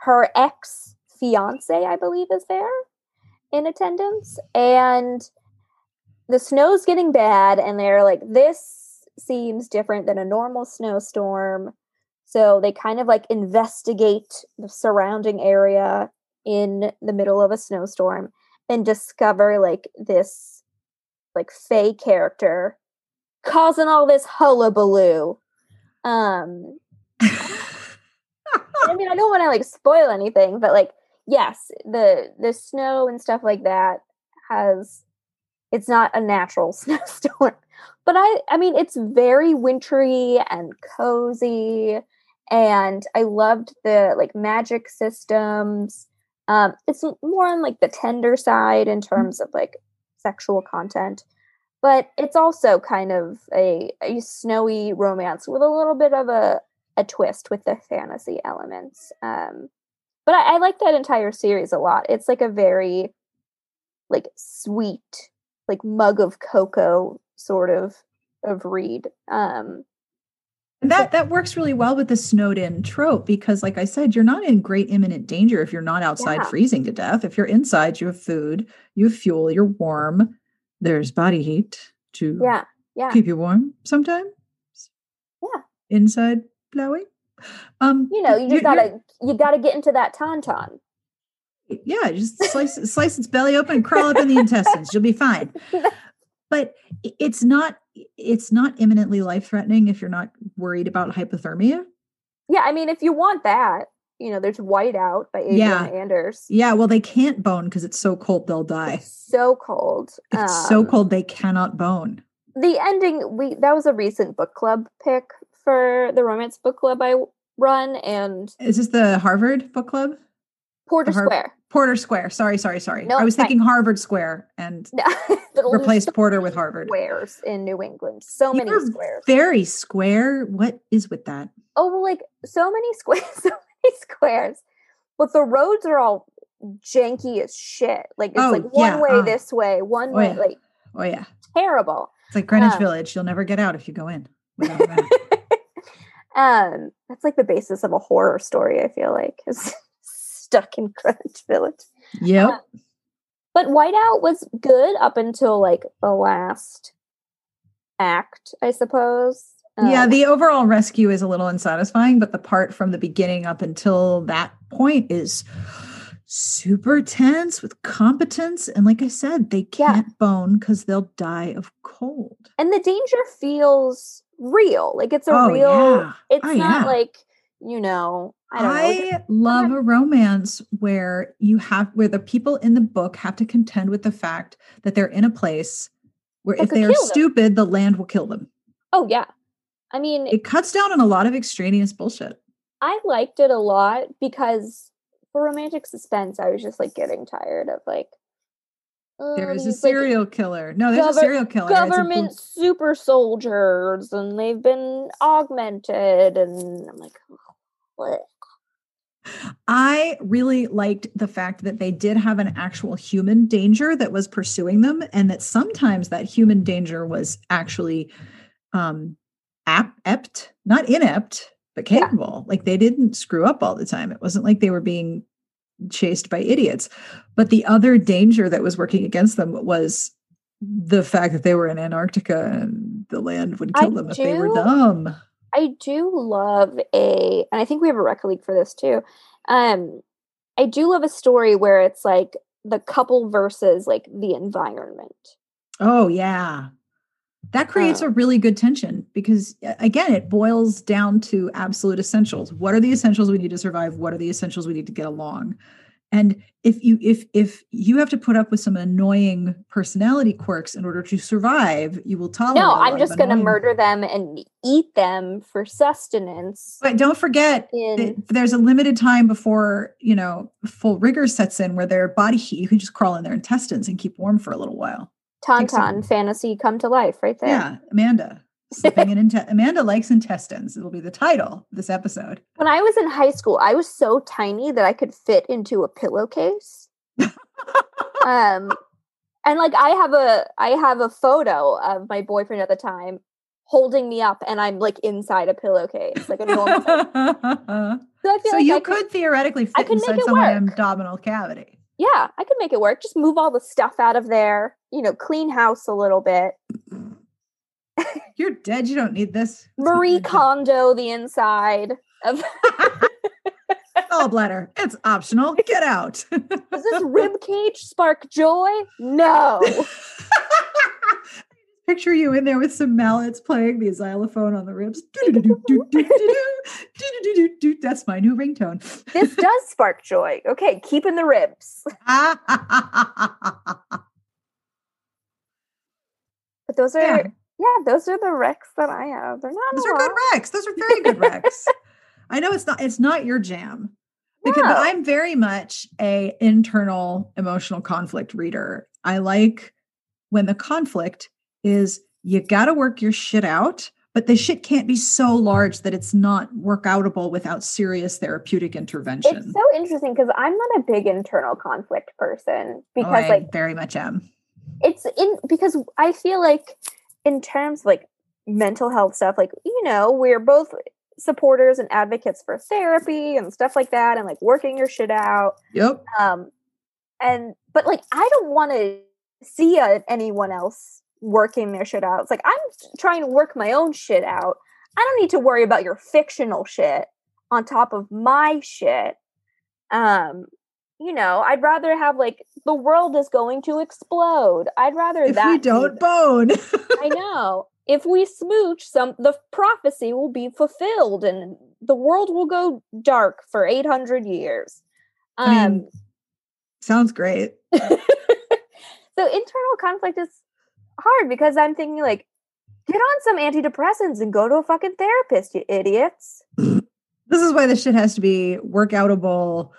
her ex fiance, I believe, is there in attendance. And the snow's getting bad, and they're like, this seems different than a normal snowstorm. So they kind of like investigate the surrounding area in the middle of a snowstorm and discover like this like fey character causing all this hullabaloo. Um I mean, I don't want to like spoil anything, but like, yes, the the snow and stuff like that has it's not a natural <laughs> snowstorm, but I I mean, it's very wintry and cozy, and I loved the like magic systems. Um, it's more on like the tender side in terms of like sexual content, but it's also kind of a a snowy romance with a little bit of a a twist with the fantasy elements. Um, but I, I like that entire series a lot. It's like a very like sweet, like mug of cocoa sort of of read. Um, that that works really well with the snowed in trope because, like I said, you're not in great imminent danger if you're not outside Yeah. freezing to death. If you're inside, you have food, you have fuel, you're warm. There's body heat to yeah, yeah, keep you warm sometimes. Yeah. Inside blowing. Um, you know, you just gotta you gotta get into that tauntaun. yeah, just slice slice its belly open, crawl up in the <laughs> intestines. You'll be fine. <laughs> But it's not it's not imminently life threatening if you're not worried about hypothermia. Yeah, I mean, if you want that, you know, there's Whiteout by Adrian Yeah. Anders. Yeah, well, they can't bone because it's so cold they'll die. It's so cold. It's so Um, cold they cannot bone. the ending we that was a recent book club pick for the romance book club I run and Is this the Harvard book club? Porter Har- Square. Porter Square. Sorry, sorry, sorry. No, I was fine. thinking Harvard Square and <laughs> replaced Porter with Harvard. squares in New England. So many You're squares. Very square. What is with that? oh, well, like so many <laughs> squares, so many squares. But the roads are all janky as shit. Like it's Oh, like one yeah, way uh, this way, one oh, way, yeah. like Oh yeah. terrible. It's like Greenwich Um, Village. You'll never get out if you go in. without a map. <laughs> um, that's like the basis of a horror story. I feel like stuck in <laughs> Greenwich Village. yep. Uh, But Whiteout was good up until like the last act, I suppose. yeah, Um, the overall rescue is a little unsatisfying, but the part from the beginning up until that point is super tense with competence. And like I said, they can't bone because they'll die of cold. and the danger feels real. Like it's a Oh, real. yeah. It's Oh, not yeah. like you know. I. I love a romance where you have where the people in the book have to contend with the fact that they're in a place where That if they are kill them. stupid, the land will kill them. Oh yeah. I mean, It cuts down on a lot of extraneous bullshit. I liked it a lot because for romantic suspense, I was just like getting tired of like. There uh, a like, serial killer. No, there's gover- a serial killer. Government super soldiers and they've been augmented and i'm like I really liked the fact that they did have an actual human danger that was pursuing them, and that sometimes that human danger was actually um, ap- ept, not inept, but Yeah. capable. Like they didn't screw up all the time. It wasn't like they were being chased by idiots. But the other danger that was working against them was the fact that they were in Antarctica and the land would I kill them if they were dumb. I do love a and i think we have a rec league for this too um i do love a story where it's like the couple versus like the environment Oh yeah. That creates Um, a really good tension because again, it boils down to absolute essentials. What are the essentials we need to survive? What are the essentials we need to get along? And if you if if you have to put up with some annoying personality quirks in order to survive, you will tolerate. No, I'm just going to murder them and eat them for sustenance. But don't forget, In there's a limited time before you know full rigor sets in, where their body heat. You can just crawl in their intestines and keep warm for a little while. Tauntaun fantasy come to life right there. Yeah, Amanda. Slipping <laughs> in inte- Amanda likes intestines. It'll be the title of this episode. When I was in high school, I was so tiny that I could fit into a pillowcase. <laughs> um and like I have a I have a photo of my boyfriend at the time holding me up and I'm like inside a pillowcase, like a normal. so <laughs> So I feel like you I could, theoretically I could make inside it someone's abdominal cavity. yeah, I could make it work. Just move all the stuff out of there, you know, clean house a little bit. You're dead. You don't need this. It's Marie Kondo, the inside of gallbladder. It's optional. Get out. Does this rib cage spark joy? No. Picture you in there with some mallets playing the xylophone on the ribs. That's my new ringtone. this does spark joy. Okay, keeping the ribs. but those are yeah yeah, those are the wrecks that I have. They're not Those are good wrecks. Those are very good <laughs> wrecks. I know it's not it's not your jam. Because No. I'm very much a internal emotional conflict reader. I like when the conflict is you got to work your shit out, but the shit can't be so large that it's not workoutable without serious therapeutic intervention. It's so interesting because I'm not a big internal conflict person Oh, because I like very much am. it's in because I feel like in terms of like mental health stuff, like you know, we're both supporters and advocates for therapy and stuff like that and like working your shit out. Yep. Um and but like I don't want to see uh anyone else working their shit out. It's like I'm trying to work my own shit out. I don't need to worry about your fictional shit on top of my shit. Um you know, I'd rather have like the world is going to explode. I'd rather If that we don't bone. <laughs> I know. If we smooch, some the prophecy will be fulfilled and the world will go dark for 800 years. Um I mean, Sounds great. <laughs> so internal conflict is hard because I'm thinking like, get on some antidepressants and go to a fucking therapist, you idiots. <clears throat> This is why this shit has to be workoutable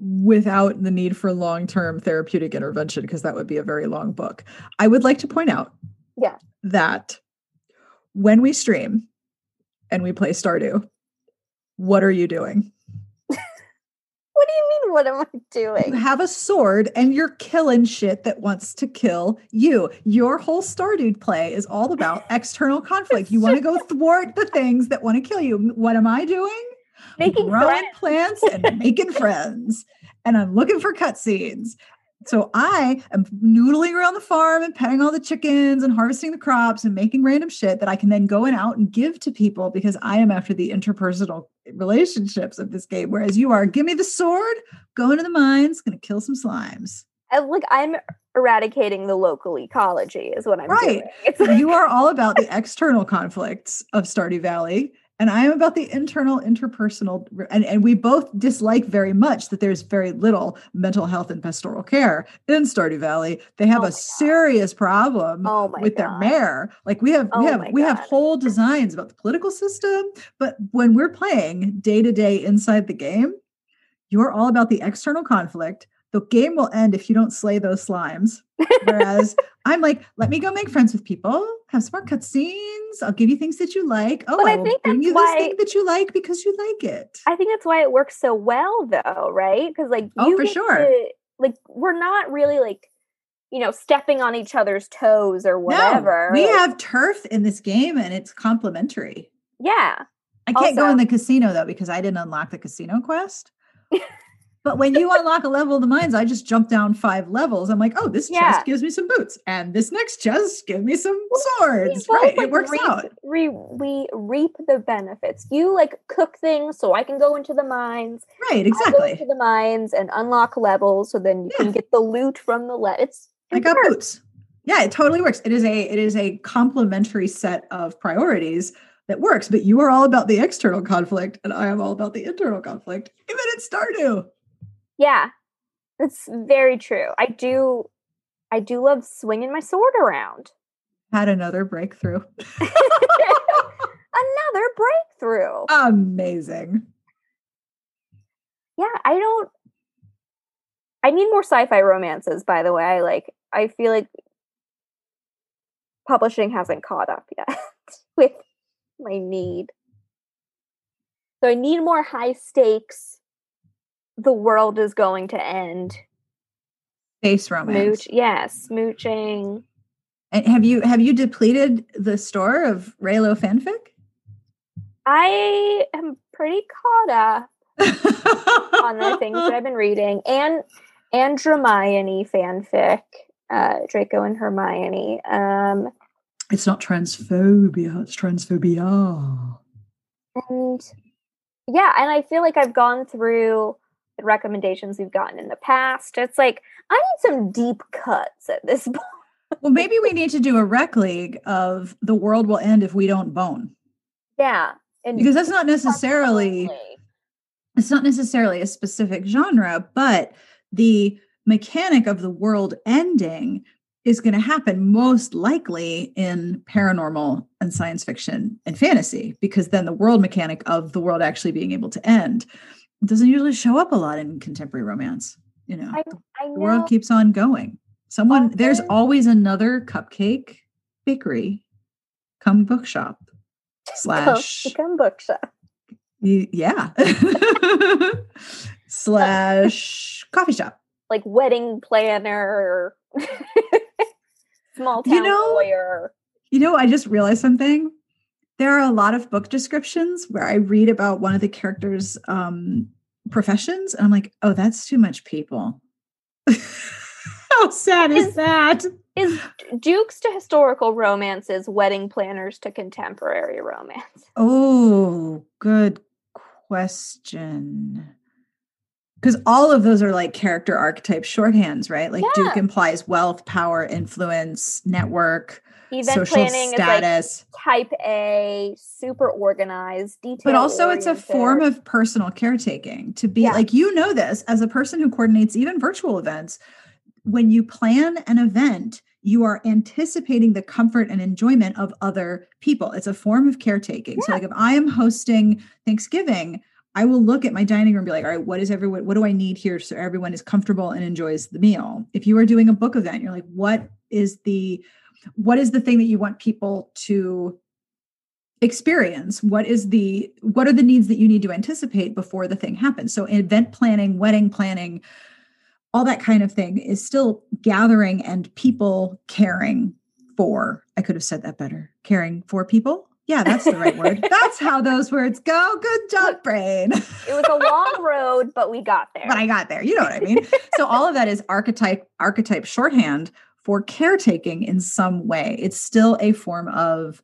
without the need for long-term therapeutic intervention because that would be a very long book. I would like to point out Yeah. that when we stream and we play Stardew, what are you doing? <laughs> What do you mean? What am I You doing? have a sword and you're killing shit that wants to kill you. Your whole Stardew play is all about <laughs> external conflict. You want to go thwart the things that want to kill you. What am I doing? Making growing friends. plants and making friends. And I'm looking for cutscenes. So I am noodling around the farm and petting all the chickens and harvesting the crops and making random shit that I can then go and out and give to people because I am after the interpersonal relationships of this game. Whereas you are, give me the sword, go into the mines, gonna kill some slimes. And, like I'm eradicating the local ecology is what I'm Right. doing. It's <laughs> like, you are all about the external conflicts of Stardew Valley. And I am about the internal, interpersonal, and, and we both dislike very much that there's very little mental health and pastoral care in Stardew Valley. They have Oh a God. serious problem oh with their mayor. Like we have, we Oh have, my we have whole designs about the political system. But when we're playing day to day inside the game, you're all about the external conflict. The game will end if you don't slay those slimes. Whereas <laughs> I'm like, let me go make friends with people, have some more cutscenes. I'll give you things that you like. Oh, But I, I think that's you why- this thing that you like because you like it. I think that's why it works so well though, right? Because like Oh, for sure. to- like we're not really like you know stepping on each other's toes or whatever. No, we have turf in this game and it's complementary. yeah. I can't go in the casino though because I didn't unlock the casino quest. <laughs> but when you unlock a level of the mines, I just jump down five levels. I'm like, oh, this Yeah. chest gives me some boots, and this next chest gives me some swords. both, Right, like, it works reap, out. We, we reap the benefits. You like cook things so I can go into the mines. Right, exactly. into the mines and unlock levels so then you Yeah. can get the loot from the le- it's it I got works. boots. Yeah, it totally works. It is a it is a complementary set of priorities that works. But you are all about the external conflict, and I am all about the internal conflict. Even in Stardew. Yeah. That's very true. I do I do love swinging my sword around. Had another breakthrough. Another breakthrough. Amazing. Yeah, I don't I need more sci-fi romances, by the way. I like I feel like publishing hasn't caught up yet <laughs> with my need. So I need more high stakes. The world is going to end. Space romance. Smooch, yeah, smooching. And have you have you depleted the store of Reylo fanfic? I am pretty caught up on the things that I've been reading, and and Hermione fanfic, uh, Draco and Hermione. Um, it's not transphobia; it's transphobia. And yeah, and I feel like I've gone through the recommendations we've gotten in the past. It's like I need some deep cuts at this <laughs> point. well, maybe we need to do a rec league of the world will end if we don't bone. Yeah, and because that's not necessarily it's not necessarily a specific genre, but the mechanic of the world ending is going to happen most likely in paranormal and science fiction and fantasy because then the world mechanic of the world actually being able to end doesn't usually show up a lot in contemporary romance you know, I, I know. the world keeps on going someone there's always another cupcake bakery come bookshop slash come bookshop yeah <laughs> slash coffee shop like wedding planner <laughs> small town you know, lawyer. You know, I just realized something. There are a lot of book descriptions where I read about one of the characters' um, professions, and I'm like, oh, that's too much people. <laughs> How sad is, is that? Is Dukes to historical romances wedding planners to contemporary romance? Oh, good question because all of those are like character archetype shorthands, right? Like yeah. Duke implies wealth, power, influence, network, event social planning status. Is like type A, super organized, detailed. But also, it's a form of personal caretaking to be yeah. like you know this as a person who coordinates even virtual events. When you plan an event, you are anticipating the comfort and enjoyment of other people. It's a form of caretaking. Yeah. So, like if I am hosting Thanksgiving, I will look at my dining room and be like, all right, what is everyone, what do I need here so everyone is comfortable and enjoys the meal? If you are doing a book event, you're like, what is the what is the thing that you want people to experience? What is the what are the needs that you need to anticipate before the thing happens? So event planning, wedding planning, all that kind of thing is still gathering and people caring for. I could have said that better. Caring for people yeah, that's the right word. <laughs> That's how those words go. Good job, brain. it was a long <laughs> road, but we got there. But I got there. You know what I mean? so all of that is archetype archetype shorthand for caretaking in some way. It's still a form of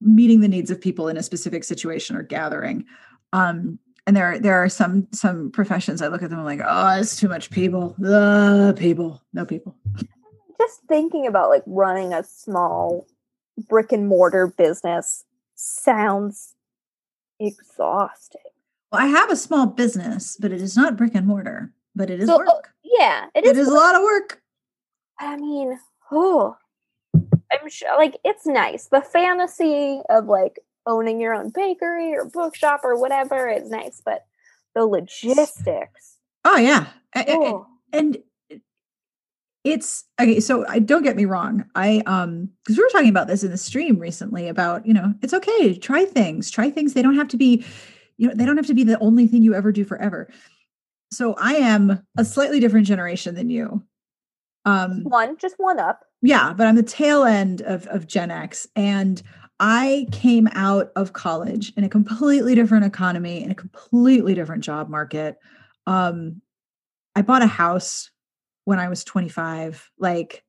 meeting the needs of people in a specific situation or gathering. Um, and there there are some some professions I look at them I'm like, oh, it's too much people. The people, no people. <laughs> Just thinking about like running a small brick and mortar business sounds exhausting. Well, I have a small business, but it is not brick and mortar, but it is so, oh, work. yeah, it is. It is a lot of work. I mean, oh, I'm sure, like, it's nice. The fantasy of like owning your own bakery or bookshop or whatever is nice, but the logistics. Oh yeah, oh. and it's okay so i don't get me wrong i um because we were talking about this in the stream recently about you know it's okay try things try things they don't have to be you know they don't have to be the only thing you ever do forever so i am a slightly different generation than you um one just one up yeah but i'm the tail end of of gen x and i came out of college in a completely different economy in a completely different job market um i bought a house when I was 25. Like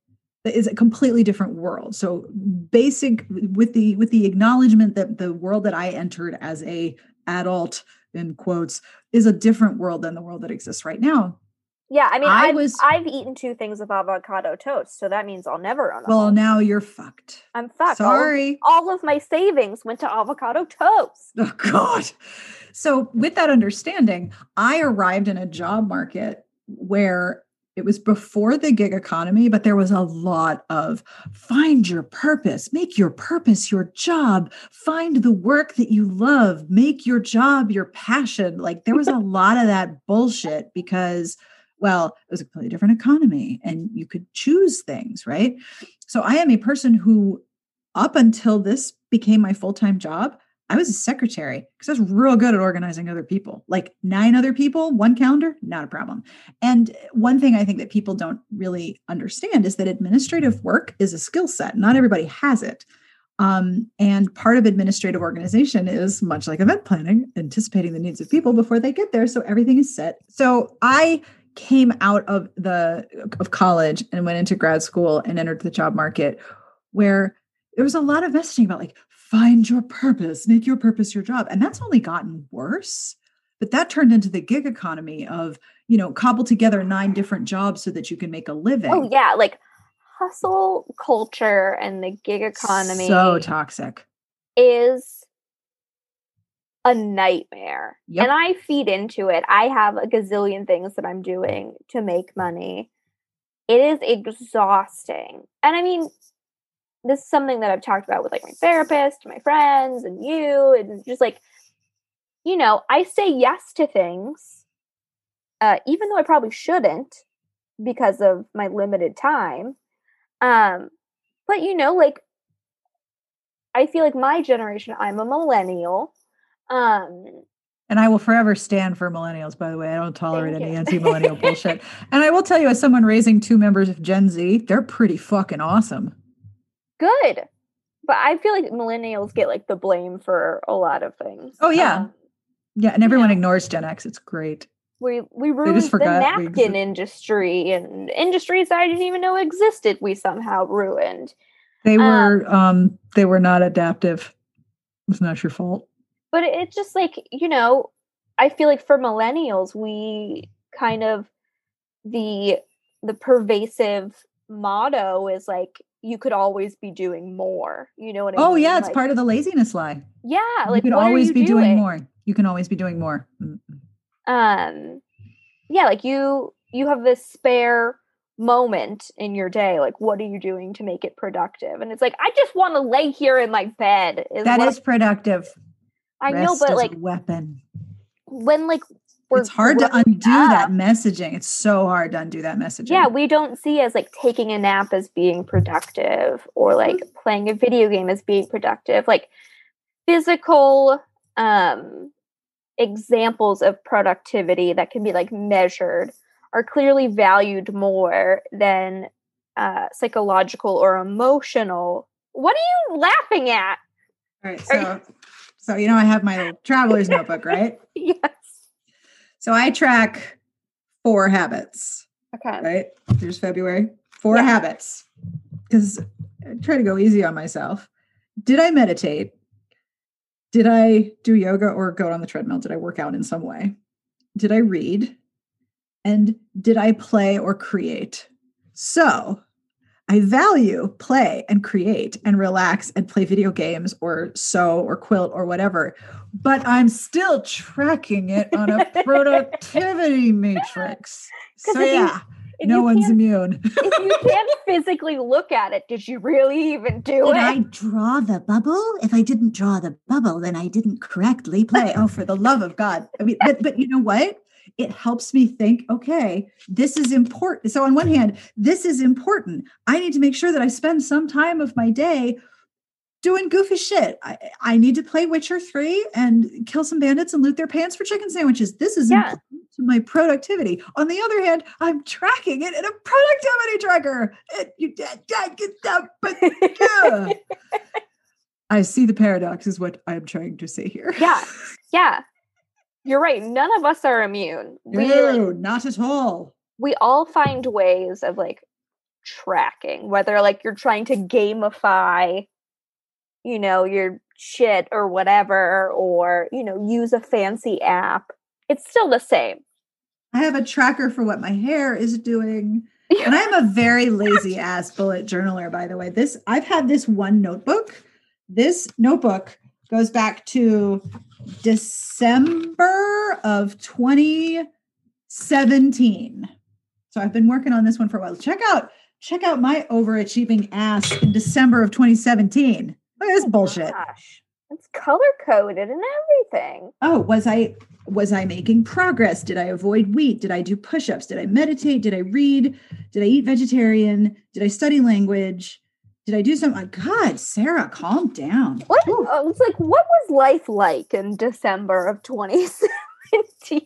is a completely different world. So basic with the with the acknowledgement that the world that I entered as a adult in quotes is a different world than the world that exists right now. Yeah, I mean, I I've, was. I've eaten two things of avocado toast, so that means I'll never own. A well, home. now you're fucked. I'm fucked. Sorry. All, all of my savings went to avocado toast. Oh God. So with that understanding, I arrived in a job market where it was before the gig economy, but there was a lot of find your purpose, make your purpose your job, find the work that you love, make your job your passion. Like there was a lot of that bullshit because, well, it was a completely different economy and you could choose things, right? So I am a person who, up until this became my full time job, I was a secretary because I was real good at organizing other people. Like nine other people, one calendar, not a problem. And one thing I think that people don't really understand is that administrative work is a skill set. Not everybody has it. Um, and part of administrative organization is much like event planning, anticipating the needs of people before they get there. So everything is set. So I came out of the of college and went into grad school and entered the job market where there was a lot of messaging about like find your purpose, make your purpose your job. And that's only gotten worse. But that turned into the gig economy of, you know, cobble together nine different jobs so that you can make a living. Oh, yeah. Like hustle culture and the gig economy. So toxic. Is a nightmare. Yep. And I feed into it. I have a gazillion things that I'm doing to make money. It is exhausting. And I mean, this is something that I've talked about with like my therapist, my friends, and you, and just like, you know, I say yes to things, uh, even though I probably shouldn't because of my limited time. Um, but you know, like, I feel like my generation, I'm a millennial. Um, and I will forever stand for millennials, by the way. I don't tolerate any anti millennial <laughs> bullshit. And I will tell you, as someone raising two members of Gen Z, they're pretty fucking awesome good. But I feel like millennials get like the blame for a lot of things. Oh yeah. Um, yeah, and everyone ignores Gen X. It's great. We we ruined the napkin industry and industries I didn't even know existed. We somehow ruined. They were um, um they were not adaptive. It's not your fault. But it's just like you know, I feel like for millennials, we kind of the the pervasive motto is like you could always be doing more. You know what I mean? oh, mean? yeah, it's like, part of the laziness lie. Yeah, like you could always you be doing? doing? more. You can always be doing more. Um, yeah, like you you have this spare moment in your day. Like, what are you doing to make it productive? And it's like I just want to lay here in my bed. Is that is productive. I Rest know, but like weapon. When like it's hard to undo up. that messaging. It's so hard to undo that messaging. Yeah, we don't see as like taking a nap as being productive or like playing a video game as being productive. Like physical um examples of productivity that can be like measured are clearly valued more than uh psychological or emotional. What are you laughing at? All right, so so you know I have my traveler's notebook, right? <laughs> yes. So I track four habits. Okay. Right? Here's February. Four yeah. habits. Because I try to go easy on myself. Did I meditate? Did I do yoga or go on the treadmill? Did I work out in some way? Did I read? And did I play or create? So I value play and create and relax and play video games or sew or quilt or whatever, but I'm still tracking it on a <laughs> productivity matrix. <laughs> So, yeah. No one's immune. if you can't physically look at it, did you really even do did it? I draw the bubble? If I didn't draw the bubble, then I didn't correctly play. oh, for the love of God. I mean, but but you know what? It helps me think, okay, this is important. So, on one hand, this is important. I need to make sure that I spend some time of my day doing goofy shit. I, I need to play Witcher 3 and kill some bandits and loot their pants for chicken sandwiches. This is yeah. important to my productivity. On the other hand, I'm tracking it in a productivity tracker. It, you, but yeah. <laughs> I see the paradox, is what I'm trying to say here. Yeah. Yeah you're right. None of us are immune. We, no, like, not at all. We all find ways of like tracking, whether like you're trying to gamify, you know, your shit or whatever, or, you know, use a fancy app. It's still the same. I have a tracker for what my hair is doing. and <laughs> I'm a very lazy <laughs> ass bullet journaler, by the way. This I've had this one notebook. This notebook goes back to December of 2017. So I've been working on this one for a while. Check out check out my overachieving ass in December of 2017. Look at this oh bullshit. Gosh, it's color coded and everything. Oh, was I was I making progress? Did I avoid wheat? Did I do push-ups? Did I meditate? Did I read? Did I eat vegetarian? Did I study language? Did I do something? God, Sarah, calm down. What? Whew. uh, It's like, what was life like in December of 2017?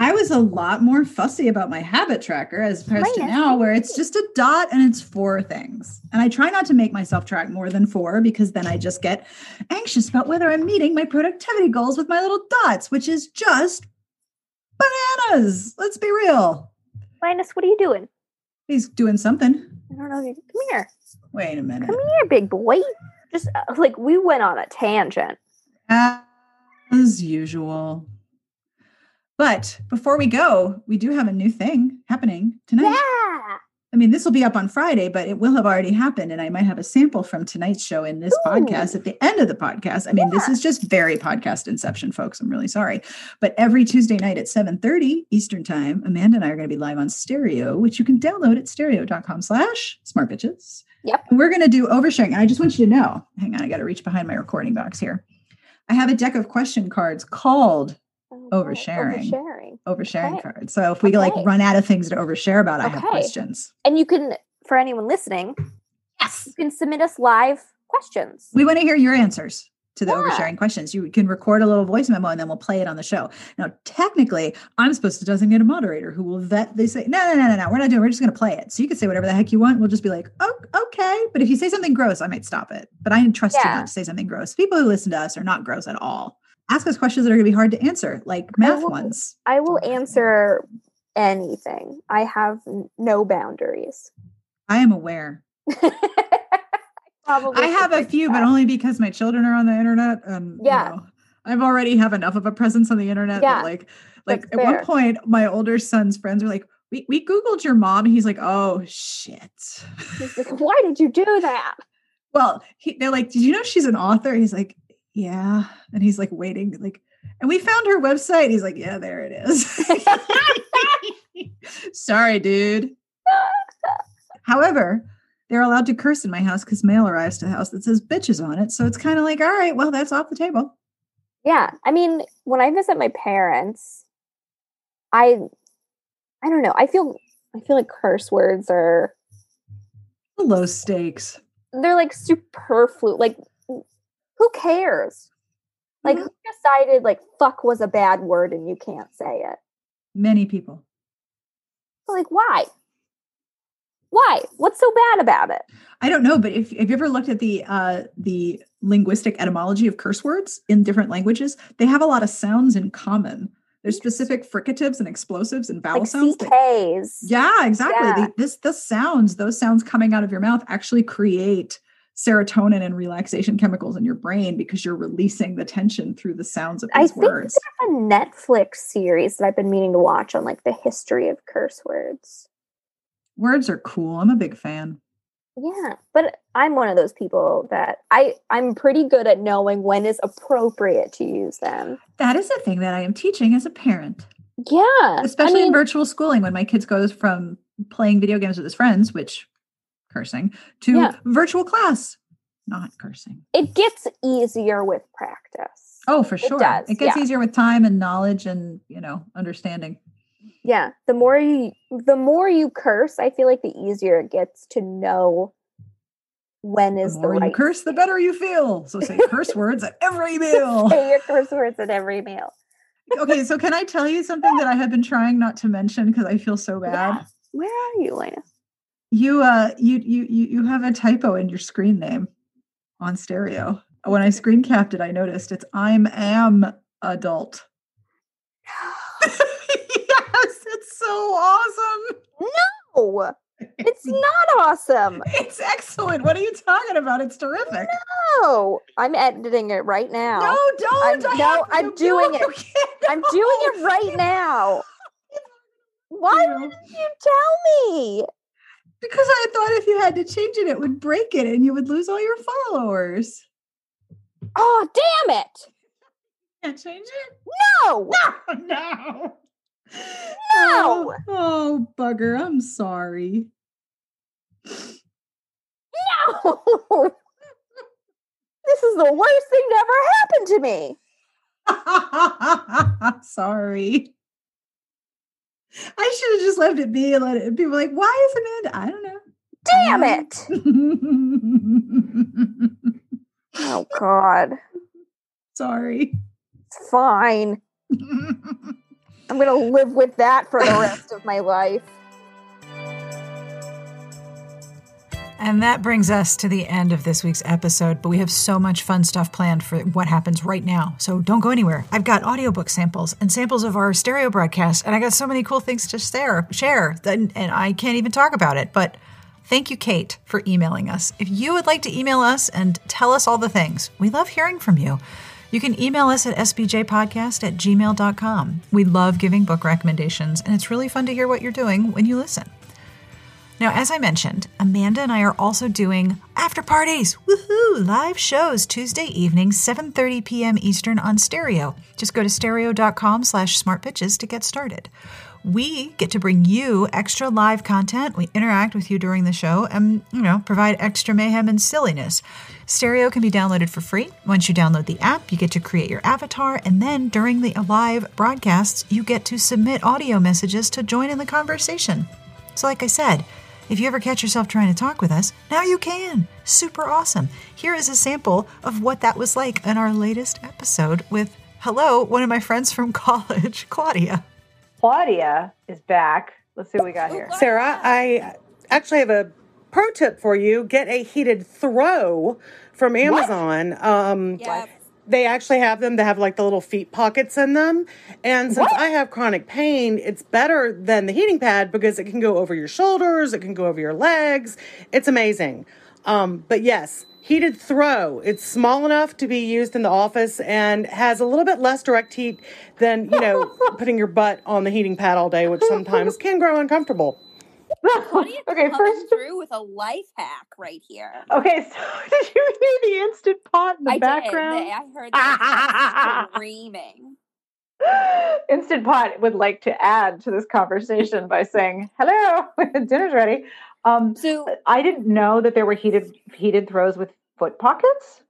I was a lot more fussy about my habit tracker as opposed to now, where it's just a dot and it's four things. And I try not to make myself track more than four because then I just get anxious about whether I'm meeting my productivity goals with my little dots, which is just bananas. Let's be real. Linus, what are you doing? He's doing something. I don't know. Come here. Wait a minute. Come here, big boy. Just uh, like we went on a tangent. As usual. But before we go, we do have a new thing happening tonight. Yeah. I mean, this will be up on Friday, but it will have already happened. And I might have a sample from tonight's show in this Ooh. podcast at the end of the podcast. I mean, this is just very podcast inception, folks. I'm really sorry. But every Tuesday night at 7:30 Eastern time, Amanda and I are going to be live on stereo, which you can download at stereo.com slash smart bitches. Yep. And we're going to do oversharing. And I just want you to know, hang on, I got to reach behind my recording box here. I have a deck of question cards called Oh, Oversharing. Oversharing. oversharing Okay. cards. So if we like run out of things to overshare about, I have questions. And you can, for anyone listening, Yes. you can submit us live questions. We want to hear your answers to the Yeah. oversharing questions. You can record a little voice memo and then we'll play it on the show. Now, technically, I'm supposed to designate a moderator who will vet. They say, no, no, no, no, no, we're not doing. We're just going to play it. So you can say whatever the heck you want. We'll just be like, oh, okay. But if you say something gross, I might stop it. But I trust you not to say something gross. People who listen to us are not gross at all. Ask us questions that are going to be hard to answer, like math will- ones. I will answer anything. I have no boundaries. I am aware. <laughs> Probably I have a few, but only because my children are on the internet. And Yeah. you know, I've already have enough of a presence on the internet. Yeah, that like, like that's at one point, my older son's friends were like, "We we googled your mom." He's like, "Oh shit." He's like, Why did you do that? well, he, they're like, "Did you know she's an author?" He's like, "Yeah," and he's like waiting, like, and we found her website. He's like, "Yeah, there it is." <laughs> <laughs> Sorry, dude. However, they're allowed to curse in my house because mail arrives to the house that says bitches on it. So it's kind of like, all right, well, that's off the table. Yeah. I mean, when I visit my parents, I I don't know. I feel I feel like curse words are Low stakes. they're like superfluous. Like who cares? Like Mhm. who decided like fuck was a bad word and you can't say it? Many people. So, like why? Why? What's so bad about it? I don't know, but if have you ever looked at the uh, the linguistic etymology of curse words in different languages, they have a lot of sounds in common. There's specific fricatives and explosives and vowel Like sounds. that- CKs. yeah, exactly. Yeah. The, this the sounds, those sounds coming out of your mouth actually create serotonin and relaxation chemicals in your brain because you're releasing the tension through the sounds of I these think words. there's a Netflix series that I've been meaning to watch on like the history of curse words. Words are cool. I'm a big fan. Yeah, but I'm one of those people that I I'm pretty good at knowing when is appropriate to use them. That is a thing that I am teaching as a parent, Yeah, especially I in virtual schooling when my kids goes from playing video games with his friends, which cursing, to Yeah. virtual class, not cursing. it gets easier with practice. Oh, for It sure. does, it gets yeah. easier with time and knowledge and, you know, understanding. Yeah, the more you the more you curse, I feel like the easier it gets to know when is the the, right you curse, the better you feel. So say <laughs> curse words at every <laughs> meal. Say your curse words at every meal. okay, so can I tell you something that I have been trying not to mention because I feel so bad? Yeah. Where are you, Lena? You uh you you you you have a typo in your screen name on stereo. When I screen capped it, I noticed it's I'm am adult. <gasps> so awesome. No, it's <laughs> not awesome. It's excellent. What are you talking about? It's terrific. No, I'm editing it right now. No, don't. I'm- I no, I'm doing it. can't. I'm doing it right now. <laughs> Why No. didn't you tell me? Because I thought if you had to change it, it would break it and you would lose all your followers. Oh, damn it. Can't change it? No. <laughs> No, no. No. Oh, oh, bugger. I'm sorry. No. <laughs> this is the worst thing to ever happen to me. <laughs> sorry. I should have just left it be and let it. Were like, why is Amanda? I don't know. Damn mm-hmm. it. Oh God. <laughs> sorry. It's fine. I'm gonna live with that for the <laughs> rest of my life. And that brings us to the end of this week's episode, but we have so much fun stuff planned for what happens right now. So don't go anywhere. I've got audiobook samples and samples of our stereo broadcast, and I got so many cool things to share, share and, and I can't even talk about it. But thank you, Kate, for emailing us. If you would like to email us and tell us all the things, we love hearing from you. You can email us at sbjpodcast at gmail.com. We love giving book recommendations, and it's really fun to hear what you're doing when you listen. Now, as I mentioned, Amanda and I are also doing after parties. Woohoo! Live shows Tuesday evening, 7:30 p.m. Eastern on Stereo. Just go to stereo.com slash smartbitches to get started. We get to bring you extra live content. We interact with you during the show and, you know, provide extra mayhem and silliness. Stereo can be downloaded for free. Once you download the app, you get to create your avatar, and then during the live broadcasts, you get to submit audio messages to join in the conversation. So, like I said, if you ever catch yourself trying to talk with us, now you can. Super awesome. Here is a sample of what that was like in our latest episode with, hello, one of my friends from <laughs> college, Claudia. Claudia is back. Let's see what we got here. Sarah, I actually have a pro tip for you. Get a heated throw from Amazon. Um, Yep. They actually have them They have like the little feet pockets in them. And since What? I have chronic pain, it's better than the heating pad because it can go over your shoulders, it can go over your legs. It's amazing. Um, but yes, heated throw. It's small enough to be used in the office and has a little bit less direct heat than, you know, <laughs> putting your butt on the heating pad all day, which sometimes can grow uncomfortable. <laughs> Okay, first. through with a life hack right here. Okay, <laughs> so did you hear the instant pot in the I background? did. I heard that screaming. <laughs> Instant Pot would like to add to this conversation by saying, "Hello, dinner's ready." Um, So I didn't know that there were heated heated throws with foot pockets.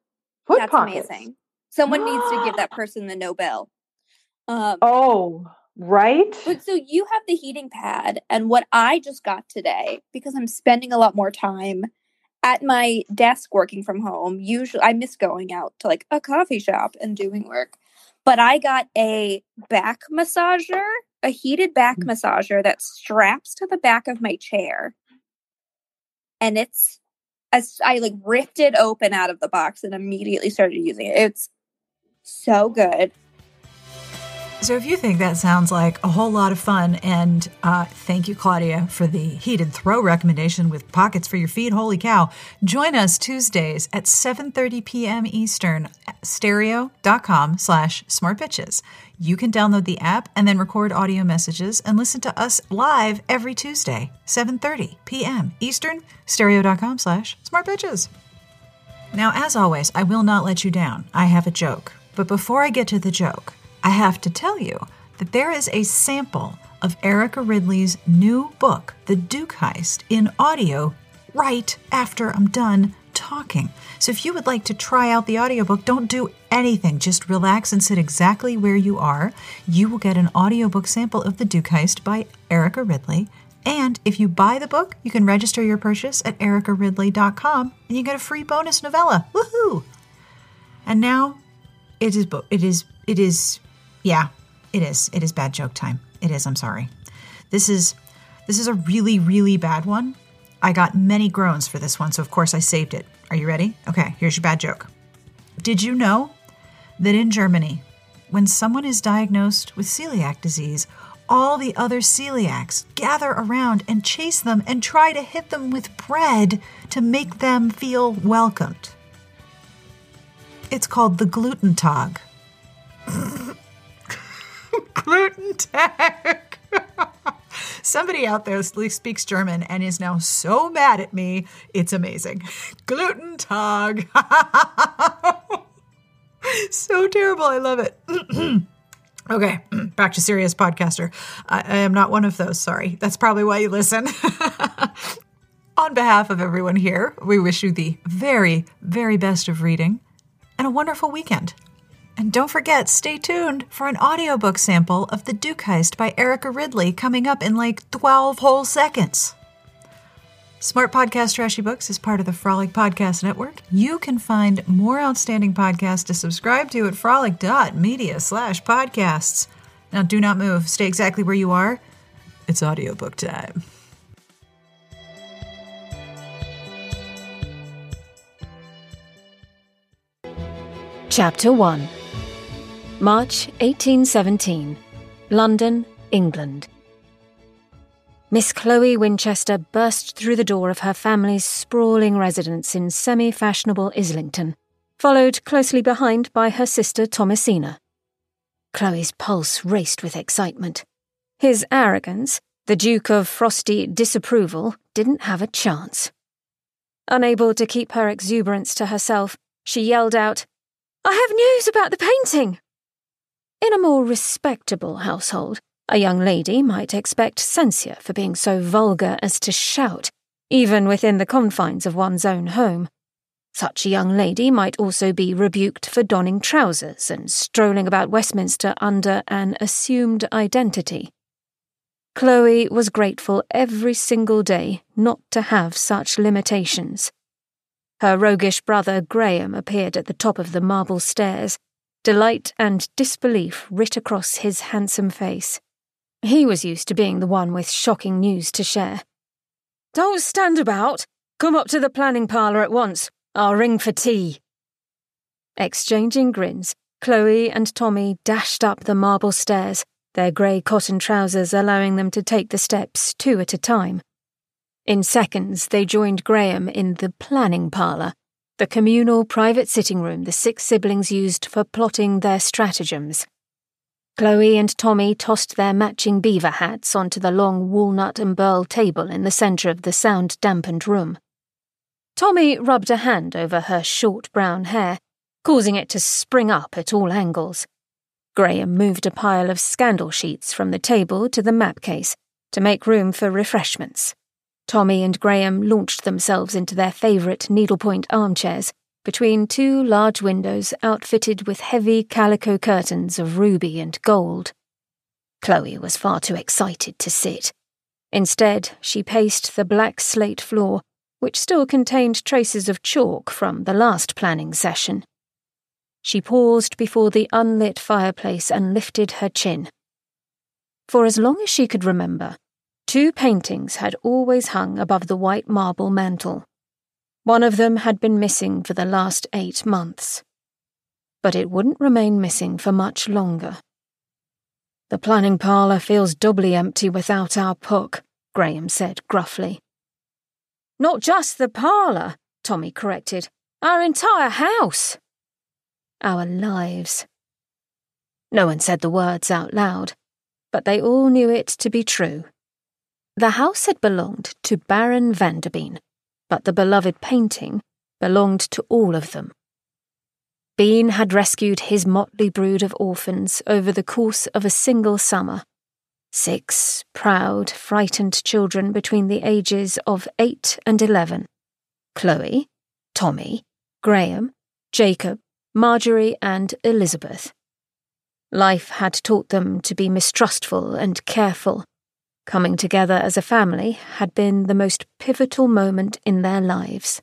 Foot that's pockets. amazing. Someone needs to give that <gasps> person the Nobel. Um, Oh, right. But so you have the heating pad, and what I just got today, because I'm spending a lot more time at my desk working from home. Usually, I miss going out to like a coffee shop and doing work. But I got a back massager, a heated back mm. massager that straps to the back of my chair, and it's as I like ripped it open out of the box and immediately started using it. It's so good. So, if you think that sounds like a whole lot of fun, and uh, thank you, Claudia, for the heated throw recommendation with pockets for your feet. Holy cow! Join us Tuesdays at 7:30 p.m. Eastern. Stereo.com/slash smartbitches. You can download the app and then record audio messages and listen to us live every Tuesday, 7:30 p.m. Eastern. Stereo.com/slash smartbitches. Now, as always, I will not let you down. I have a joke. But before I get to the joke, I have to tell you that there is a sample of Erica Ridley's new book, The Duke Heist, in audio right after I'm done talking. So if you would like to try out the audiobook, don't do anything. Just relax and sit exactly where you are. You will get an audiobook sample of The Duke Heist by Erica Ridley. And if you buy the book, you can register your purchase at ericaridley.com and you get a free bonus novella. Woohoo! And now it is it is it is yeah, it is. It is bad joke time. It is, I'm sorry. This is this is a really really bad one. I got many groans for this one, so of course I saved it. Are you ready? Okay, here's your bad joke. Did you know that in Germany, when someone is diagnosed with celiac disease, all the other celiacs gather around and chase them and try to hit them with bread to make them feel welcomed. It's called the gluten tag. <laughs> <laughs> gluten tag. <laughs> Somebody out there speaks German and is now so mad at me. It's amazing. Gluten tag. <laughs> so terrible. I love it. <clears throat> Okay, <clears throat> back to serious podcaster. I, I am not one of those, sorry. That's probably why you listen. On behalf of everyone here, we wish you the very, very best of reading and a wonderful weekend. And don't forget, stay tuned for an audiobook sample of The Duke Heist by Erica Ridley coming up in like 12 whole seconds. Smart Podcast Trashy Books is part of the Frolic Podcast Network. You can find more outstanding podcasts to subscribe to at frolic.media slash podcasts. Now, do not move. Stay exactly where you are. It's audiobook time. Chapter 1 March 1817 London, England. Miss Chloe Winchester burst through the door of her family's sprawling residence in semi fashionable Islington, followed closely behind by her sister Thomasina. Chloe's pulse raced with excitement. His arrogance, the Duke of Frosty disapproval, didn't have a chance. Unable to keep her exuberance to herself, she yelled out, I have news about the painting! In a more respectable household, a young lady might expect censure for being so vulgar as to shout, even within the confines of one's own home. Such a young lady might also be rebuked for donning trousers and strolling about Westminster under an assumed identity. Chloe was grateful every single day not to have such limitations. Her roguish brother Graham appeared at the top of the marble stairs, delight and disbelief writ across his handsome face. He was used to being the one with shocking news to share. Don't stand about. Come up to the planning parlour at once. I'll ring for tea. Exchanging grins, Chloe and Tommy dashed up the marble stairs, their grey cotton trousers allowing them to take the steps two at a time. In seconds, they joined Graham in the planning parlour, the communal private sitting room the six siblings used for plotting their stratagems. Chloe and Tommy tossed their matching beaver hats onto the long walnut and burl table in the centre of the sound dampened room. Tommy rubbed a hand over her short brown hair, causing it to spring up at all angles. Graham moved a pile of scandal sheets from the table to the map case to make room for refreshments. Tommy and Graham launched themselves into their favourite needlepoint armchairs between two large windows outfitted with heavy calico curtains of ruby and gold. Chloe was far too excited to sit. Instead, she paced the black slate floor, which still contained traces of chalk from the last planning session. She paused before the unlit fireplace and lifted her chin. For as long as she could remember, Two paintings had always hung above the white marble mantel. One of them had been missing for the last eight months. But it wouldn't remain missing for much longer. The planning parlour feels doubly empty without our Puck, Graham said gruffly. Not just the parlour, Tommy corrected. Our entire house. Our lives. No one said the words out loud, but they all knew it to be true. The house had belonged to Baron Vanderbean, but the beloved painting belonged to all of them. Bean had rescued his motley brood of orphans over the course of a single summer. Six proud, frightened children between the ages of eight and eleven Chloe, Tommy, Graham, Jacob, Marjorie, and Elizabeth. Life had taught them to be mistrustful and careful Coming together as a family had been the most pivotal moment in their lives.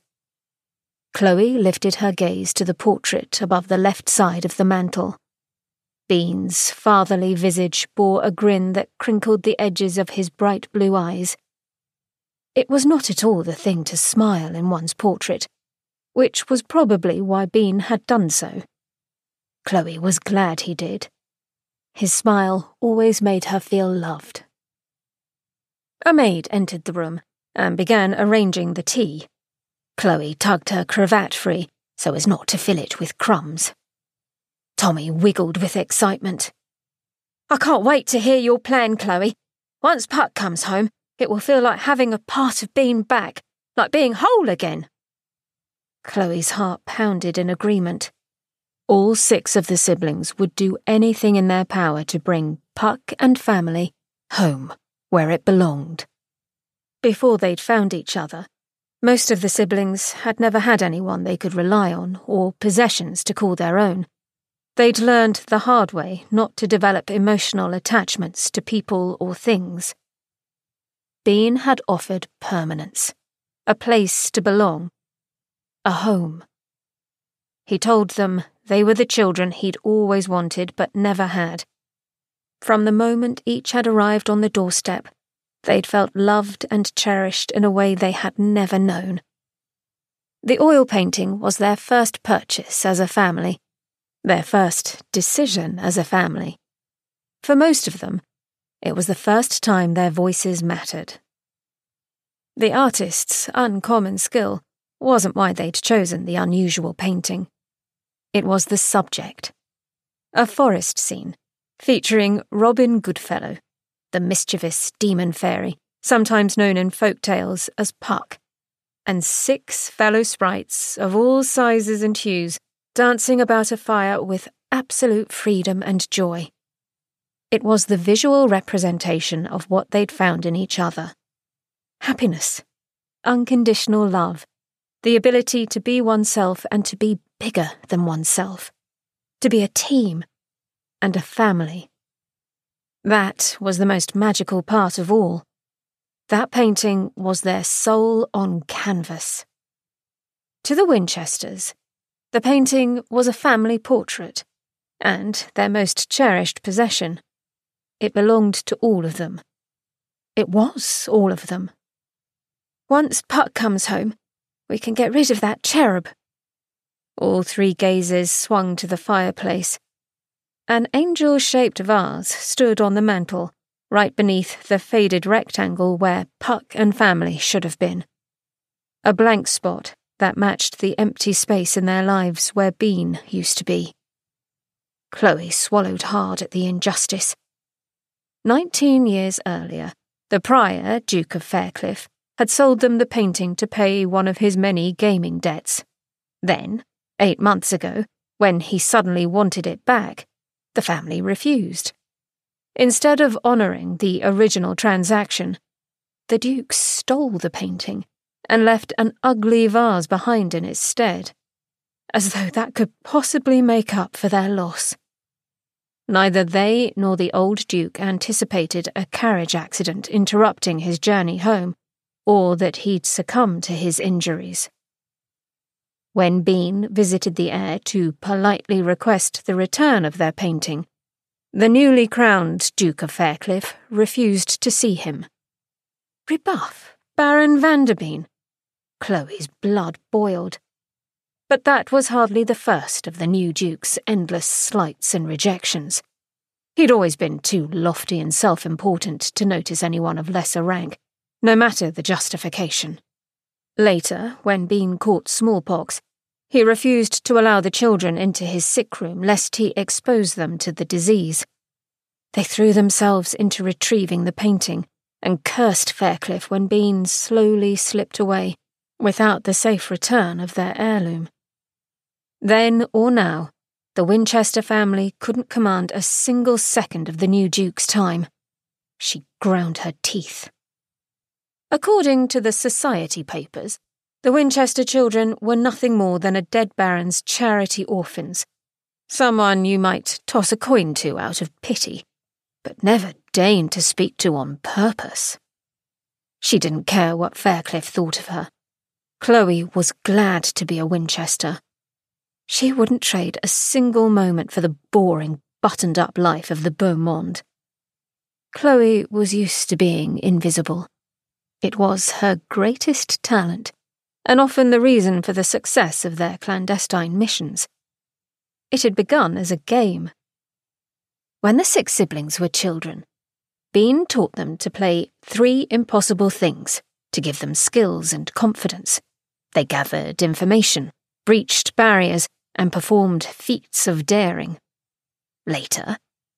Chloe lifted her gaze to the portrait above the left side of the mantel. Bean's fatherly visage bore a grin that crinkled the edges of his bright blue eyes. It was not at all the thing to smile in one's portrait, which was probably why Bean had done so. Chloe was glad he did. His smile always made her feel loved. A maid entered the room and began arranging the tea. Chloe tugged her cravat free so as not to fill it with crumbs. Tommy wiggled with excitement. I can't wait to hear your plan, Chloe. Once Puck comes home, it will feel like having a part of Bean back, like being whole again. Chloe's heart pounded in agreement. All six of the siblings would do anything in their power to bring Puck and family home, where it belonged. Before they'd found each other, most of the siblings had never had anyone they could rely on or possessions to call their own. They'd learned the hard way not to develop emotional attachments to people or things. Bean had offered permanence, a place to belong, a home. He told them they were the children he'd always wanted but never had. From the moment each had arrived on the doorstep, they'd felt loved and cherished in a way they had never known. The oil painting was their first purchase as a family their first decision as a family. For most of them, it was the first time their voices mattered. The artist's uncommon skill wasn't why they'd chosen the unusual painting. It was the subject. A forest scene featuring Robin Goodfellow, the mischievous demon fairy, sometimes known in folk tales as Puck, and six fellow sprites of all sizes and hues dancing about a fire with absolute freedom and joy. It was the visual representation of what they'd found in each other happiness, unconditional love, the ability to be oneself and to be bigger than oneself, to be a team and a family. That was the most magical part of all. That painting was their soul on canvas. To the Winchesters, the painting was a family portrait, and their most cherished possession. It belonged to all of them. It was all of them. Once Puck comes home, we can get rid of that cherub. All three gazes swung to the fireplace. An angel shaped vase stood on the mantel, right beneath the faded rectangle where Puck and family should have been. A blank spot that matched the empty space in their lives where Bean used to be. Chloe swallowed hard at the injustice. Nineteen years earlier, the prior, Duke of Faircliff, had sold them the painting to pay one of his many gaming debts. Then, eight months ago, when he suddenly wanted it back, the family refused. Instead of honouring the original transaction, the Duke stole the painting and left an ugly vase behind in its stead, as though that could possibly make up for their loss. Neither they nor the old Duke anticipated a carriage accident interrupting his journey home, or that he'd succumb to his injuries. When Bean visited the heir to politely request the return of their painting, the newly crowned Duke of Faircliff refused to see him. Rebuff Baron Vanderbean, Chloe's blood boiled. But that was hardly the first of the new Duke's endless slights and rejections. He'd always been too lofty and self important to notice anyone of lesser rank, no matter the justification. Later, when Bean caught smallpox, he refused to allow the children into his sick room lest he expose them to the disease. They threw themselves into retrieving the painting and cursed Faircliff when Bean slowly slipped away, without the safe return of their heirloom. Then or now, the Winchester family couldn't command a single second of the new Duke's time. She ground her teeth. According to the society papers, the Winchester children were nothing more than a dead baron's charity orphans, someone you might toss a coin to out of pity, but never deign to speak to on purpose. She didn't care what Faircliff thought of her. Chloe was glad to be a Winchester. She wouldn't trade a single moment for the boring, buttoned up life of the beau monde. Chloe was used to being invisible. It was her greatest talent, and often the reason for the success of their clandestine missions. It had begun as a game. When the six siblings were children, Bean taught them to play three impossible things to give them skills and confidence. They gathered information, breached barriers, and performed feats of daring. Later,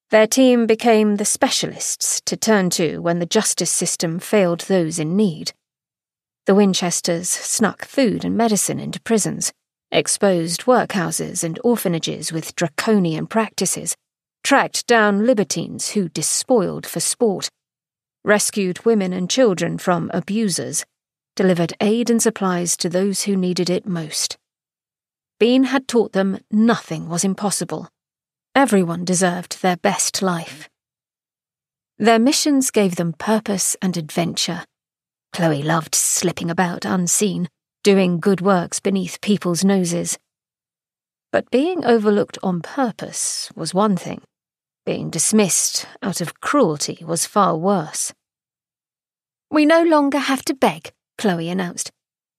their team became the specialists to turn to when the justice system failed those in need. The Winchesters snuck food and medicine into prisons, exposed workhouses and orphanages with draconian practices, tracked down libertines who despoiled for sport, rescued women and children from abusers, delivered aid and supplies to those who needed it most. Bean had taught them nothing was impossible. Everyone deserved their best life. Their missions gave them purpose and adventure. Chloe loved slipping about unseen, doing good works beneath people's noses. But being overlooked on purpose was one thing. Being dismissed out of cruelty was far worse. We no longer have to beg, Chloe announced.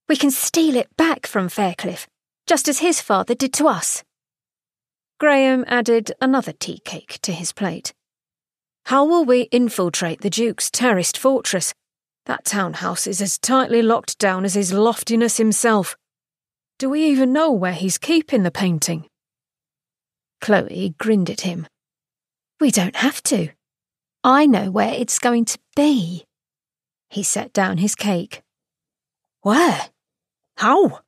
We can steal it back from Faircliff, just as his father did to us. Graham added another tea cake to his plate. How will we infiltrate the Duke's terraced fortress that townhouse is as tightly locked down as his loftiness himself. Do we even know where he's keeping the painting? Chloe grinned at him. We don't have to. I know where it's going to be. He set down his cake. Where? How?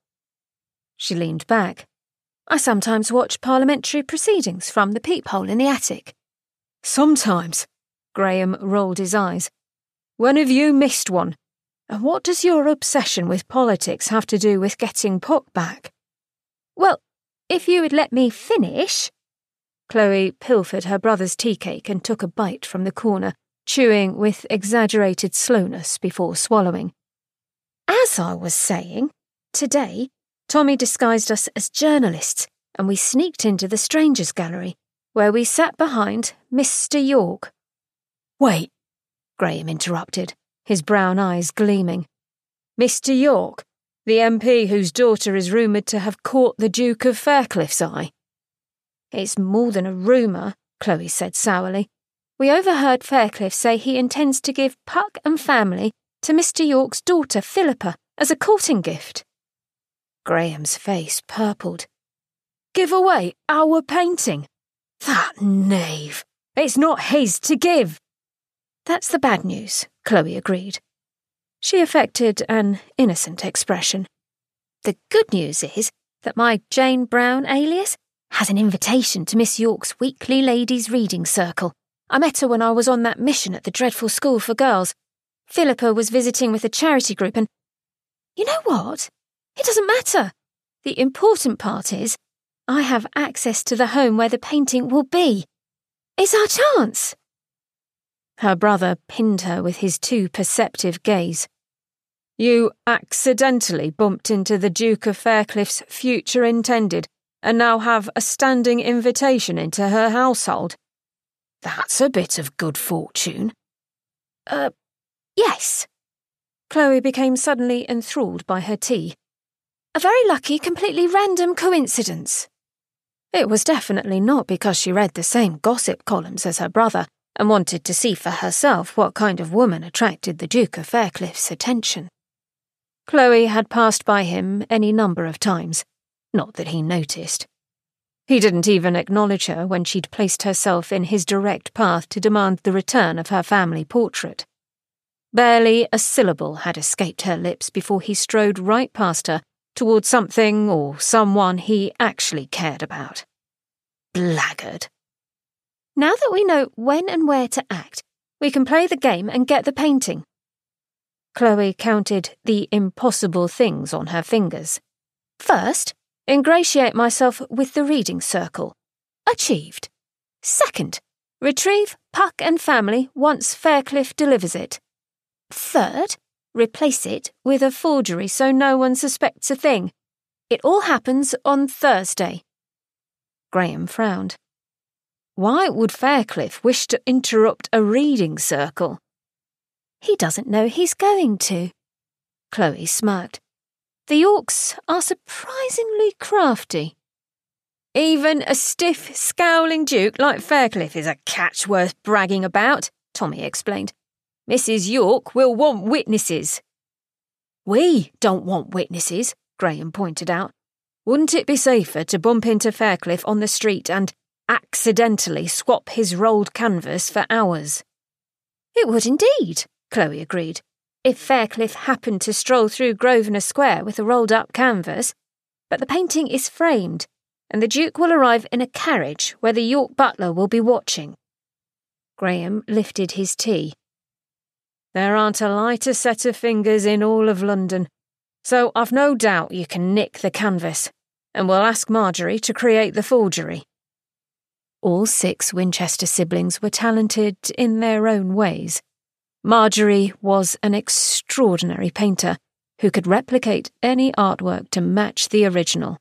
She leaned back. I sometimes watch parliamentary proceedings from the peephole in the attic. Sometimes. Graham rolled his eyes. When have you missed one? And what does your obsession with politics have to do with getting Puck back? Well, if you would let me finish. Chloe pilfered her brother's tea cake and took a bite from the corner, chewing with exaggerated slowness before swallowing. As I was saying, today, Tommy disguised us as journalists and we sneaked into the Strangers' Gallery, where we sat behind Mr. York. Wait, Graham interrupted, his brown eyes gleaming. Mr. York, the MP whose daughter is rumoured to have caught the Duke of Faircliff's eye. It's more than a rumour, Chloe said sourly. We overheard Faircliff say he intends to give Puck and family to Mr. York's daughter Philippa as a courting gift. Graham's face purpled. Give away our painting? That knave! It's not his to give! That's the bad news, Chloe agreed. She affected an innocent expression. The good news is that my Jane Brown alias has an invitation to Miss York's weekly ladies' reading circle. I met her when I was on that mission at the dreadful school for girls. Philippa was visiting with a charity group, and you know what? It doesn't matter. The important part is I have access to the home where the painting will be. It's our chance. Her brother pinned her with his too perceptive gaze. You accidentally bumped into the Duke of Faircliff's future intended and now have a standing invitation into her household. That's a bit of good fortune. Uh, yes. Chloe became suddenly enthralled by her tea. A very lucky, completely random coincidence. It was definitely not because she read the same gossip columns as her brother and wanted to see for herself what kind of woman attracted the Duke of Faircliff's attention. Chloe had passed by him any number of times, not that he noticed. He didn't even acknowledge her when she'd placed herself in his direct path to demand the return of her family portrait. Barely a syllable had escaped her lips before he strode right past her towards something or someone he actually cared about. Blackguard. Now that we know when and where to act, we can play the game and get the painting. Chloe counted the impossible things on her fingers. First, ingratiate myself with the reading circle. Achieved. Second, retrieve Puck and family once Faircliff delivers it. Third, replace it with a forgery so no one suspects a thing. It all happens on Thursday. Graham frowned. Why would Faircliff wish to interrupt a reading circle? He doesn't know he's going to. Chloe smirked. The Yorks are surprisingly crafty. Even a stiff, scowling duke like Faircliff is a catch worth bragging about, Tommy explained. Mrs. York will want witnesses. We don't want witnesses, Graham pointed out. Wouldn't it be safer to bump into Faircliff on the street and accidentally swap his rolled canvas for ours. It would indeed, Chloe agreed. If Faircliff happened to stroll through Grosvenor Square with a rolled up canvas, but the painting is framed, and the Duke will arrive in a carriage where the York butler will be watching. Graham lifted his tea. There aren't a lighter set of fingers in all of London, so I've no doubt you can nick the canvas, and we'll ask Marjorie to create the forgery. All six Winchester siblings were talented in their own ways. Marjorie was an extraordinary painter who could replicate any artwork to match the original.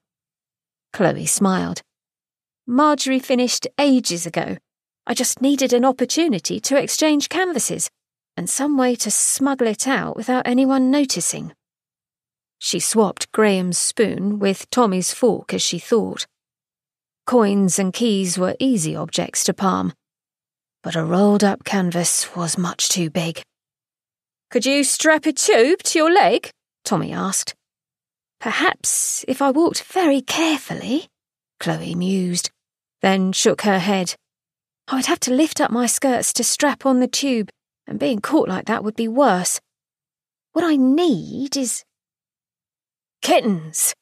Chloe smiled. Marjorie finished ages ago. I just needed an opportunity to exchange canvases and some way to smuggle it out without anyone noticing. She swapped Graham's spoon with Tommy's fork as she thought. Coins and keys were easy objects to palm, but a rolled up canvas was much too big. Could you strap a tube to your leg? Tommy asked. Perhaps if I walked very carefully, Chloe mused, then shook her head. I would have to lift up my skirts to strap on the tube, and being caught like that would be worse. What I need is. Kittens!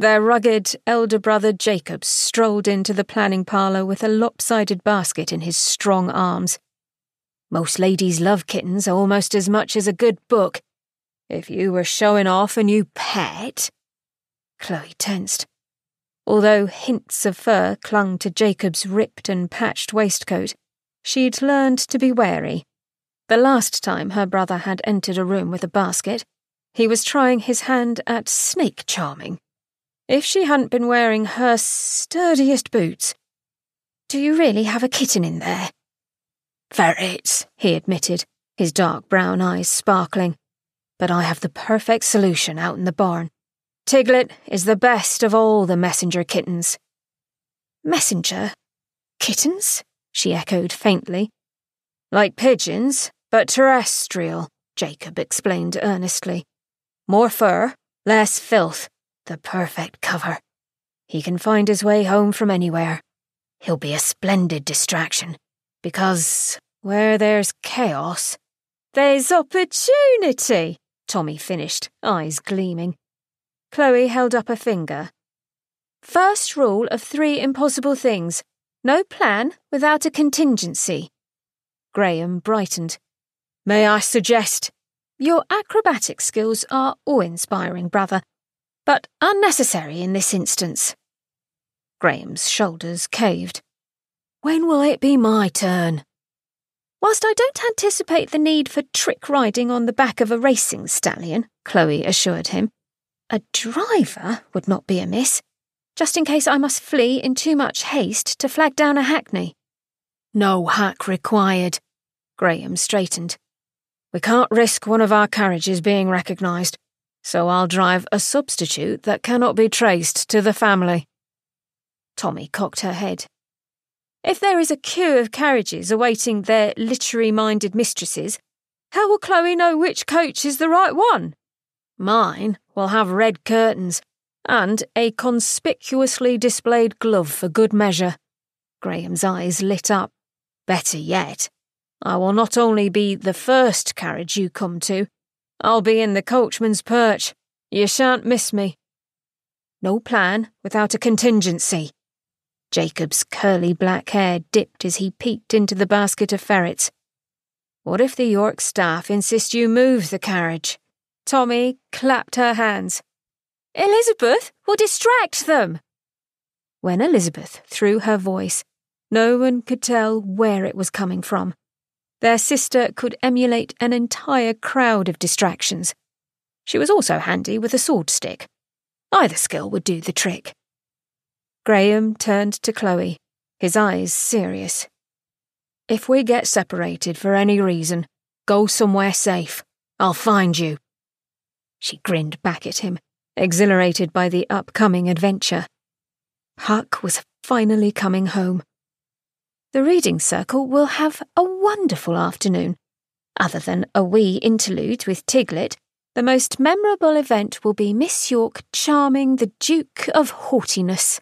Their rugged elder brother Jacob strolled into the planning parlour with a lopsided basket in his strong arms. Most ladies love kittens almost as much as a good book. If you were showing off a new pet. Chloe tensed. Although hints of fur clung to Jacob's ripped and patched waistcoat, she'd learned to be wary. The last time her brother had entered a room with a basket, he was trying his hand at snake charming. If she hadn't been wearing her sturdiest boots. Do you really have a kitten in there? Ferrets, he admitted, his dark brown eyes sparkling. But I have the perfect solution out in the barn. Tiglet is the best of all the messenger kittens. Messenger? Kittens? she echoed faintly. Like pigeons, but terrestrial, Jacob explained earnestly. More fur, less filth, the perfect cover. He can find his way home from anywhere. He'll be a splendid distraction, because where there's chaos, there's opportunity, Tommy finished, eyes gleaming. Chloe held up a finger. First rule of three impossible things no plan without a contingency. Graham brightened. May I suggest? Your acrobatic skills are awe inspiring, brother, but unnecessary in this instance. Graham's shoulders caved. When will it be my turn? Whilst I don't anticipate the need for trick riding on the back of a racing stallion, Chloe assured him, a driver would not be amiss, just in case I must flee in too much haste to flag down a hackney. No hack required. Graham straightened. We can't risk one of our carriages being recognised, so I'll drive a substitute that cannot be traced to the family. Tommy cocked her head. If there is a queue of carriages awaiting their literary minded mistresses, how will Chloe know which coach is the right one? Mine will have red curtains and a conspicuously displayed glove for good measure. Graham's eyes lit up. Better yet, I will not only be the first carriage you come to, I'll be in the coachman's perch. You shan't miss me. No plan without a contingency. Jacob's curly black hair dipped as he peeked into the basket of ferrets. What if the York staff insist you move the carriage? Tommy clapped her hands. Elizabeth will distract them. When Elizabeth threw her voice, no one could tell where it was coming from. Their sister could emulate an entire crowd of distractions. She was also handy with a sword stick. Either skill would do the trick. Graham turned to Chloe, his eyes serious. If we get separated for any reason, go somewhere safe. I'll find you. She grinned back at him, exhilarated by the upcoming adventure. Puck was finally coming home. The reading circle will have a wonderful afternoon. Other than a wee interlude with Tiglet, the most memorable event will be Miss York charming the Duke of Haughtiness.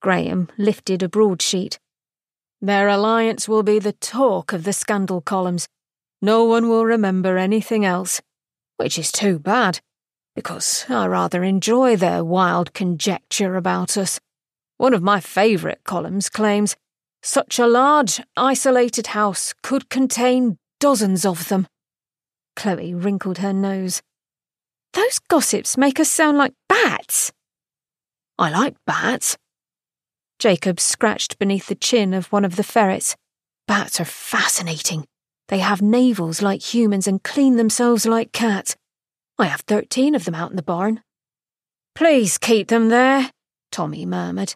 Graham lifted a broadsheet. Their alliance will be the talk of the scandal columns. No one will remember anything else, which is too bad. because I rather enjoy their wild conjecture about us. One of my favourite columns claims such a large, isolated house could contain dozens of them. Chloe wrinkled her nose. Those gossips make us sound like bats. I like bats. Jacob scratched beneath the chin of one of the ferrets. Bats are fascinating. They have navels like humans and clean themselves like cats. I have thirteen of them out in the barn. Please keep them there, Tommy murmured.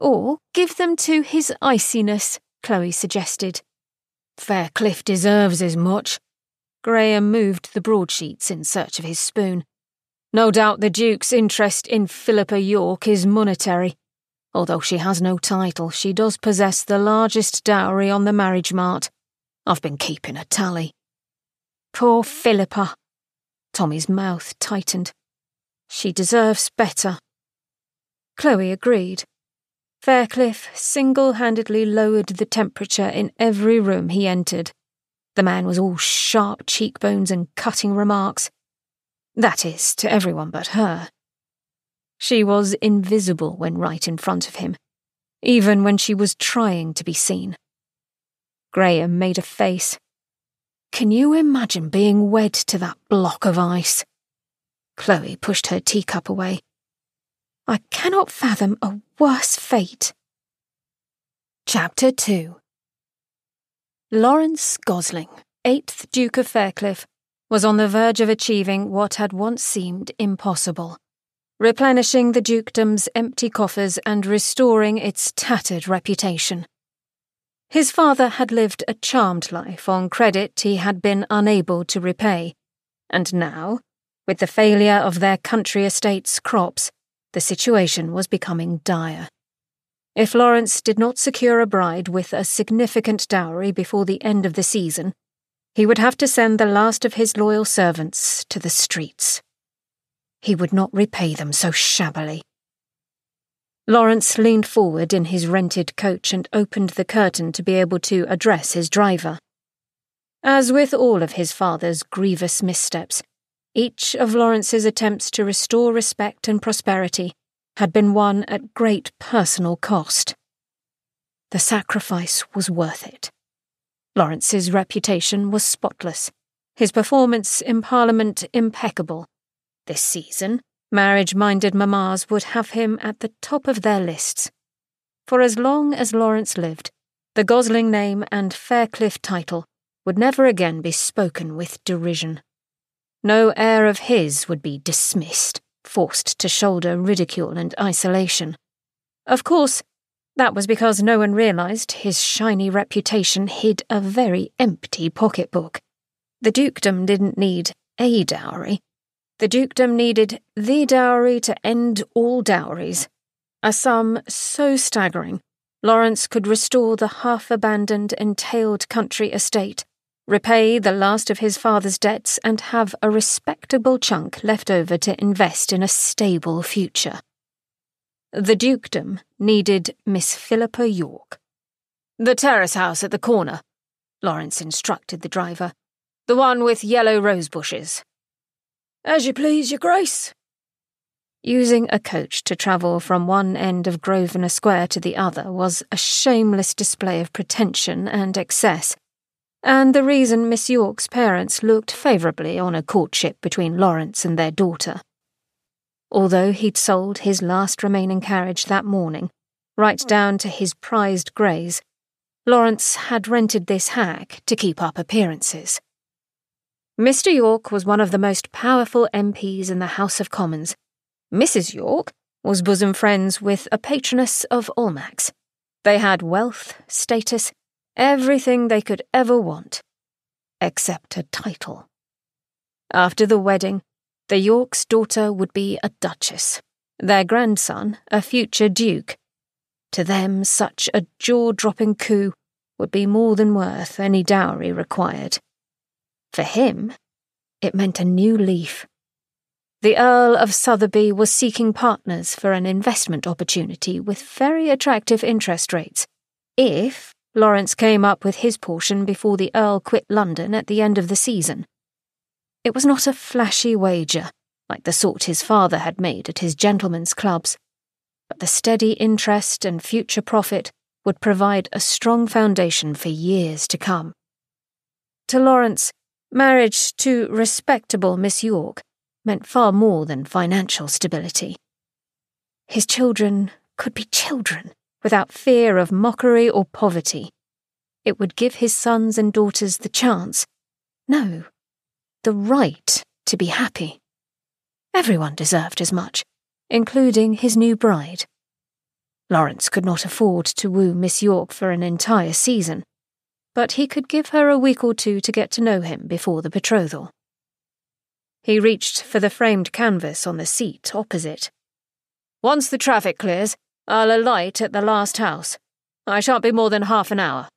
Or give them to his iciness, Chloe suggested. Faircliff deserves as much. Graham moved the broadsheets in search of his spoon. No doubt the Duke's interest in Philippa York is monetary. Although she has no title, she does possess the largest dowry on the marriage mart. I've been keeping a tally. Poor Philippa. Tommy's mouth tightened. She deserves better. Chloe agreed. Faircliff single handedly lowered the temperature in every room he entered. The man was all sharp cheekbones and cutting remarks. That is, to everyone but her. She was invisible when right in front of him, even when she was trying to be seen. Graham made a face. Can you imagine being wed to that block of ice? Chloe pushed her teacup away. I cannot fathom a worse fate. Chapter 2 Lawrence Gosling, 8th Duke of Faircliff, was on the verge of achieving what had once seemed impossible replenishing the dukedom's empty coffers and restoring its tattered reputation. His father had lived a charmed life on credit he had been unable to repay, and now, with the failure of their country estate's crops, the situation was becoming dire. If Lawrence did not secure a bride with a significant dowry before the end of the season, he would have to send the last of his loyal servants to the streets. He would not repay them so shabbily. Lawrence leaned forward in his rented coach and opened the curtain to be able to address his driver. As with all of his father's grievous missteps, each of Lawrence's attempts to restore respect and prosperity had been won at great personal cost. The sacrifice was worth it. Lawrence's reputation was spotless, his performance in Parliament impeccable. This season, marriage minded mammas would have him at the top of their lists. For as long as Lawrence lived, the Gosling name and Faircliff title would never again be spoken with derision. No heir of his would be dismissed, forced to shoulder ridicule and isolation. Of course, that was because no one realized his shiny reputation hid a very empty pocketbook. The dukedom didn't need a dowry. The dukedom needed the dowry to end all dowries. A sum so staggering, Lawrence could restore the half abandoned, entailed country estate repay the last of his father's debts, and have a respectable chunk left over to invest in a stable future. The dukedom needed Miss Philippa York. The terrace house at the corner, Lawrence instructed the driver. The one with yellow rose bushes. As you please, your grace. Using a coach to travel from one end of Grosvenor Square to the other was a shameless display of pretension and excess and the reason Miss York's parents looked favourably on a courtship between Lawrence and their daughter. Although he'd sold his last remaining carriage that morning, right down to his prized greys, Lawrence had rented this hack to keep up appearances. Mr. York was one of the most powerful MPs in the House of Commons. Mrs. York was bosom friends with a patroness of Almack's. They had wealth, status, everything they could ever want, except a title. After the wedding, the York's daughter would be a duchess, their grandson a future duke. To them, such a jaw dropping coup would be more than worth any dowry required. For him, it meant a new leaf. The Earl of Sotheby was seeking partners for an investment opportunity with very attractive interest rates, if Lawrence came up with his portion before the Earl quit London at the end of the season. It was not a flashy wager, like the sort his father had made at his gentlemen's clubs. But the steady interest and future profit would provide a strong foundation for years to come. To Lawrence, marriage to respectable Miss York meant far more than financial stability. His children could be children without fear of mockery or poverty. It would give his sons and daughters the chance, no, the right to be happy. Everyone deserved as much, including his new bride. Lawrence could not afford to woo Miss York for an entire season, but he could give her a week or two to get to know him before the betrothal. He reached for the framed canvas on the seat opposite. Once the traffic clears, I'll alight at the last house. I shan't be more than half an hour.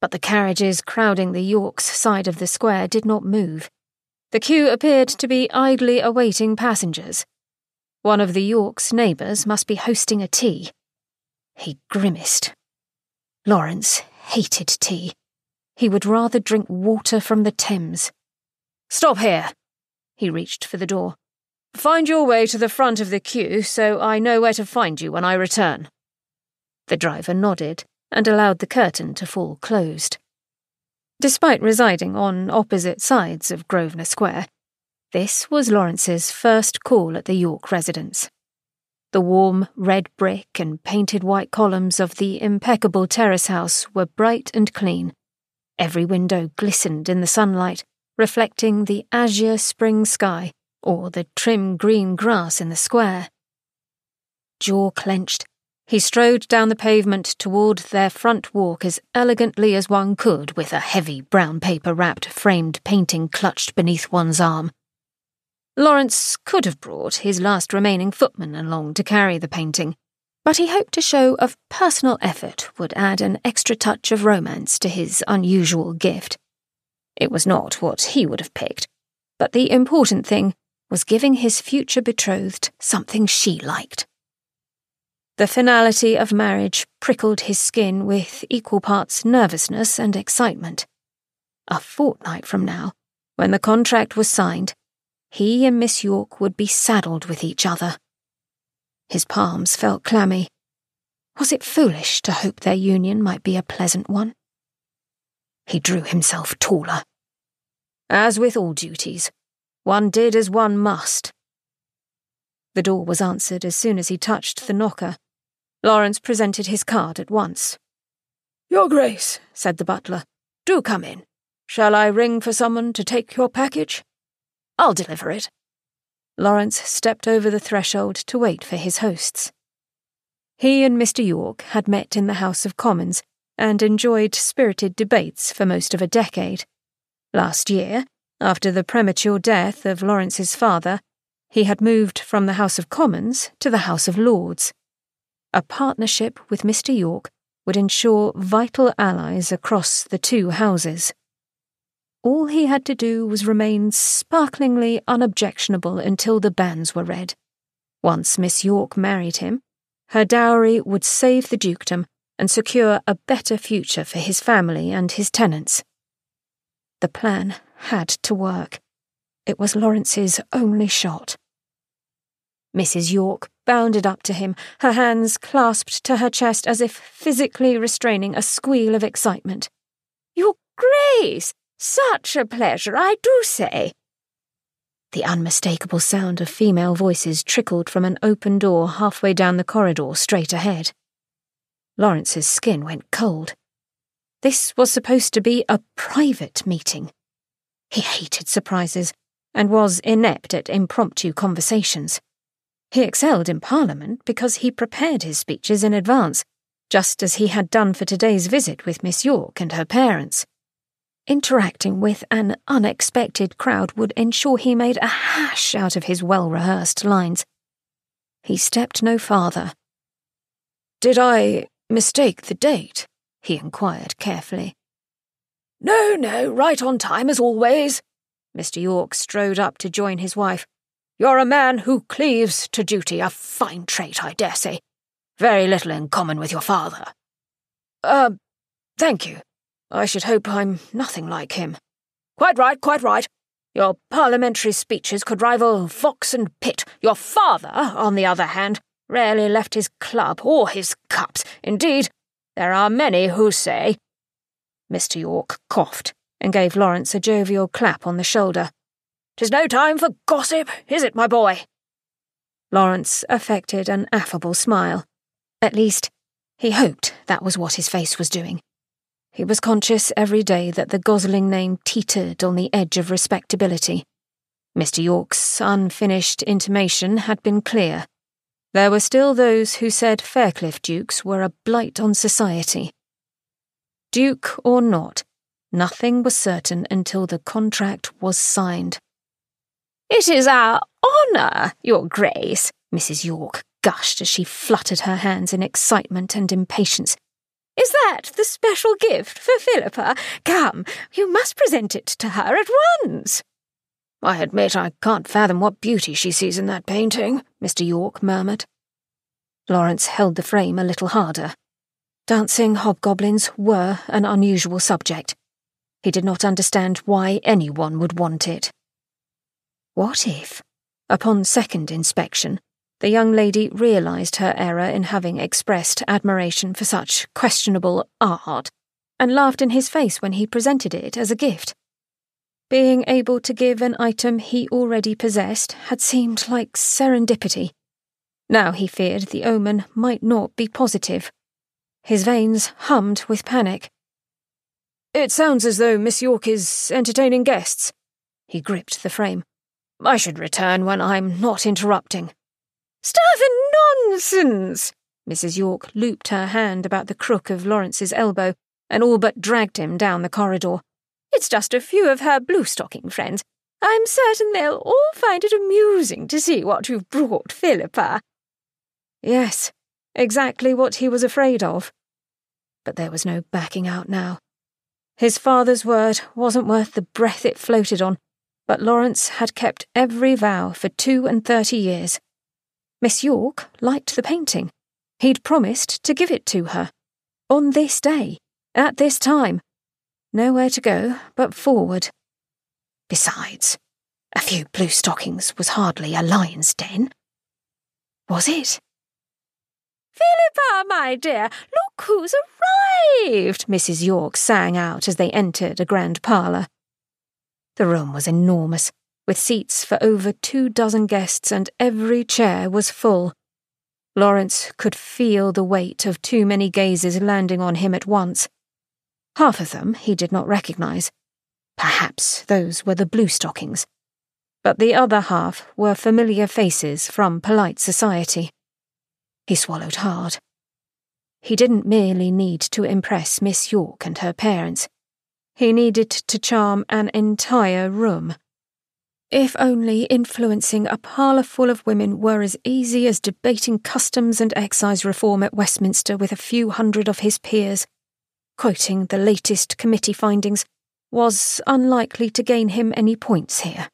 But the carriages crowding the Yorks side of the square did not move. The queue appeared to be idly awaiting passengers. One of the Yorks' neighbours must be hosting a tea. He grimaced. Lawrence hated tea. He would rather drink water from the Thames. Stop here. He reached for the door. Find your way to the front of the queue so I know where to find you when I return. The driver nodded and allowed the curtain to fall closed. Despite residing on opposite sides of Grosvenor Square, this was Lawrence's first call at the York residence. The warm red brick and painted white columns of the impeccable terrace house were bright and clean. Every window glistened in the sunlight, reflecting the azure spring sky or the trim green grass in the square. Jaw clenched, he strode down the pavement toward their front walk as elegantly as one could with a heavy brown paper wrapped framed painting clutched beneath one's arm. Lawrence could have brought his last remaining footman along to carry the painting, but he hoped a show of personal effort would add an extra touch of romance to his unusual gift. It was not what he would have picked, but the important thing was giving his future betrothed something she liked. The finality of marriage prickled his skin with equal parts nervousness and excitement. A fortnight from now, when the contract was signed, he and Miss York would be saddled with each other. His palms felt clammy. Was it foolish to hope their union might be a pleasant one? He drew himself taller. As with all duties, one did as one must. The door was answered as soon as he touched the knocker. Lawrence presented his card at once. Your Grace, said the butler, do come in. Shall I ring for someone to take your package? I'll deliver it. Lawrence stepped over the threshold to wait for his hosts. He and Mr. York had met in the House of Commons and enjoyed spirited debates for most of a decade. Last year, after the premature death of Lawrence's father, he had moved from the House of Commons to the House of Lords. A partnership with Mr. York would ensure vital allies across the two houses. All he had to do was remain sparklingly unobjectionable until the banns were read. Once Miss York married him, her dowry would save the dukedom and secure a better future for his family and his tenants. The plan had to work. It was Lawrence's only shot. Mrs. York bounded up to him, her hands clasped to her chest as if physically restraining a squeal of excitement. Your Grace! Such a pleasure, I do say. The unmistakable sound of female voices trickled from an open door halfway down the corridor straight ahead. Lawrence's skin went cold. This was supposed to be a private meeting. He hated surprises and was inept at impromptu conversations. He excelled in Parliament because he prepared his speeches in advance, just as he had done for today's visit with Miss York and her parents. Interacting with an unexpected crowd would ensure he made a hash out of his well rehearsed lines. He stepped no farther. Did I mistake the date? he inquired carefully. No, no, right on time as always. Mr. York strode up to join his wife. You're a man who cleaves to duty, a fine trait, I dare say. Very little in common with your father. Uh, thank you. I should hope I'm nothing like him. Quite right, quite right. Your parliamentary speeches could rival Fox and Pitt. Your father, on the other hand, rarely left his club or his cups. Indeed, there are many who say. Mr. York coughed and gave Lawrence a jovial clap on the shoulder. "'Tis no time for gossip, is it, my boy? Lawrence affected an affable smile. At least, he hoped that was what his face was doing. He was conscious every day that the Gosling name teetered on the edge of respectability. Mr. York's unfinished intimation had been clear. There were still those who said Faircliff Dukes were a blight on society. Duke or not, nothing was certain until the contract was signed. It is our honour, Your Grace, Mrs. York gushed as she fluttered her hands in excitement and impatience. Is that the special gift for Philippa? Come, you must present it to her at once. I admit I can't fathom what beauty she sees in that painting, Mr. York murmured. Lawrence held the frame a little harder. Dancing hobgoblins were an unusual subject. He did not understand why anyone would want it. What if, upon second inspection, the young lady realized her error in having expressed admiration for such questionable art, and laughed in his face when he presented it as a gift. Being able to give an item he already possessed had seemed like serendipity. Now he feared the omen might not be positive. His veins hummed with panic. It sounds as though Miss York is entertaining guests. He gripped the frame. I should return when I'm not interrupting. And nonsense! Mrs. York looped her hand about the crook of Lawrence's elbow and all but dragged him down the corridor. It's just a few of her blue stocking friends. I'm certain they'll all find it amusing to see what you've brought Philippa. Yes, exactly what he was afraid of. But there was no backing out now. His father's word wasn't worth the breath it floated on, but Lawrence had kept every vow for two and thirty years. Miss York liked the painting. He'd promised to give it to her. On this day, at this time. Nowhere to go but forward. Besides, a few blue stockings was hardly a lion's den. Was it? Philippa, my dear, look who's arrived, Mrs. York sang out as they entered a grand parlour. The room was enormous, with seats for over two dozen guests, and every chair was full. Lawrence could feel the weight of too many gazes landing on him at once. Half of them he did not recognize. Perhaps those were the blue stockings. But the other half were familiar faces from polite society. He swallowed hard. He didn't merely need to impress Miss York and her parents. He needed to charm an entire room. If only influencing a parlour full of women were as easy as debating customs and excise reform at Westminster with a few hundred of his peers, quoting the latest committee findings was unlikely to gain him any points here.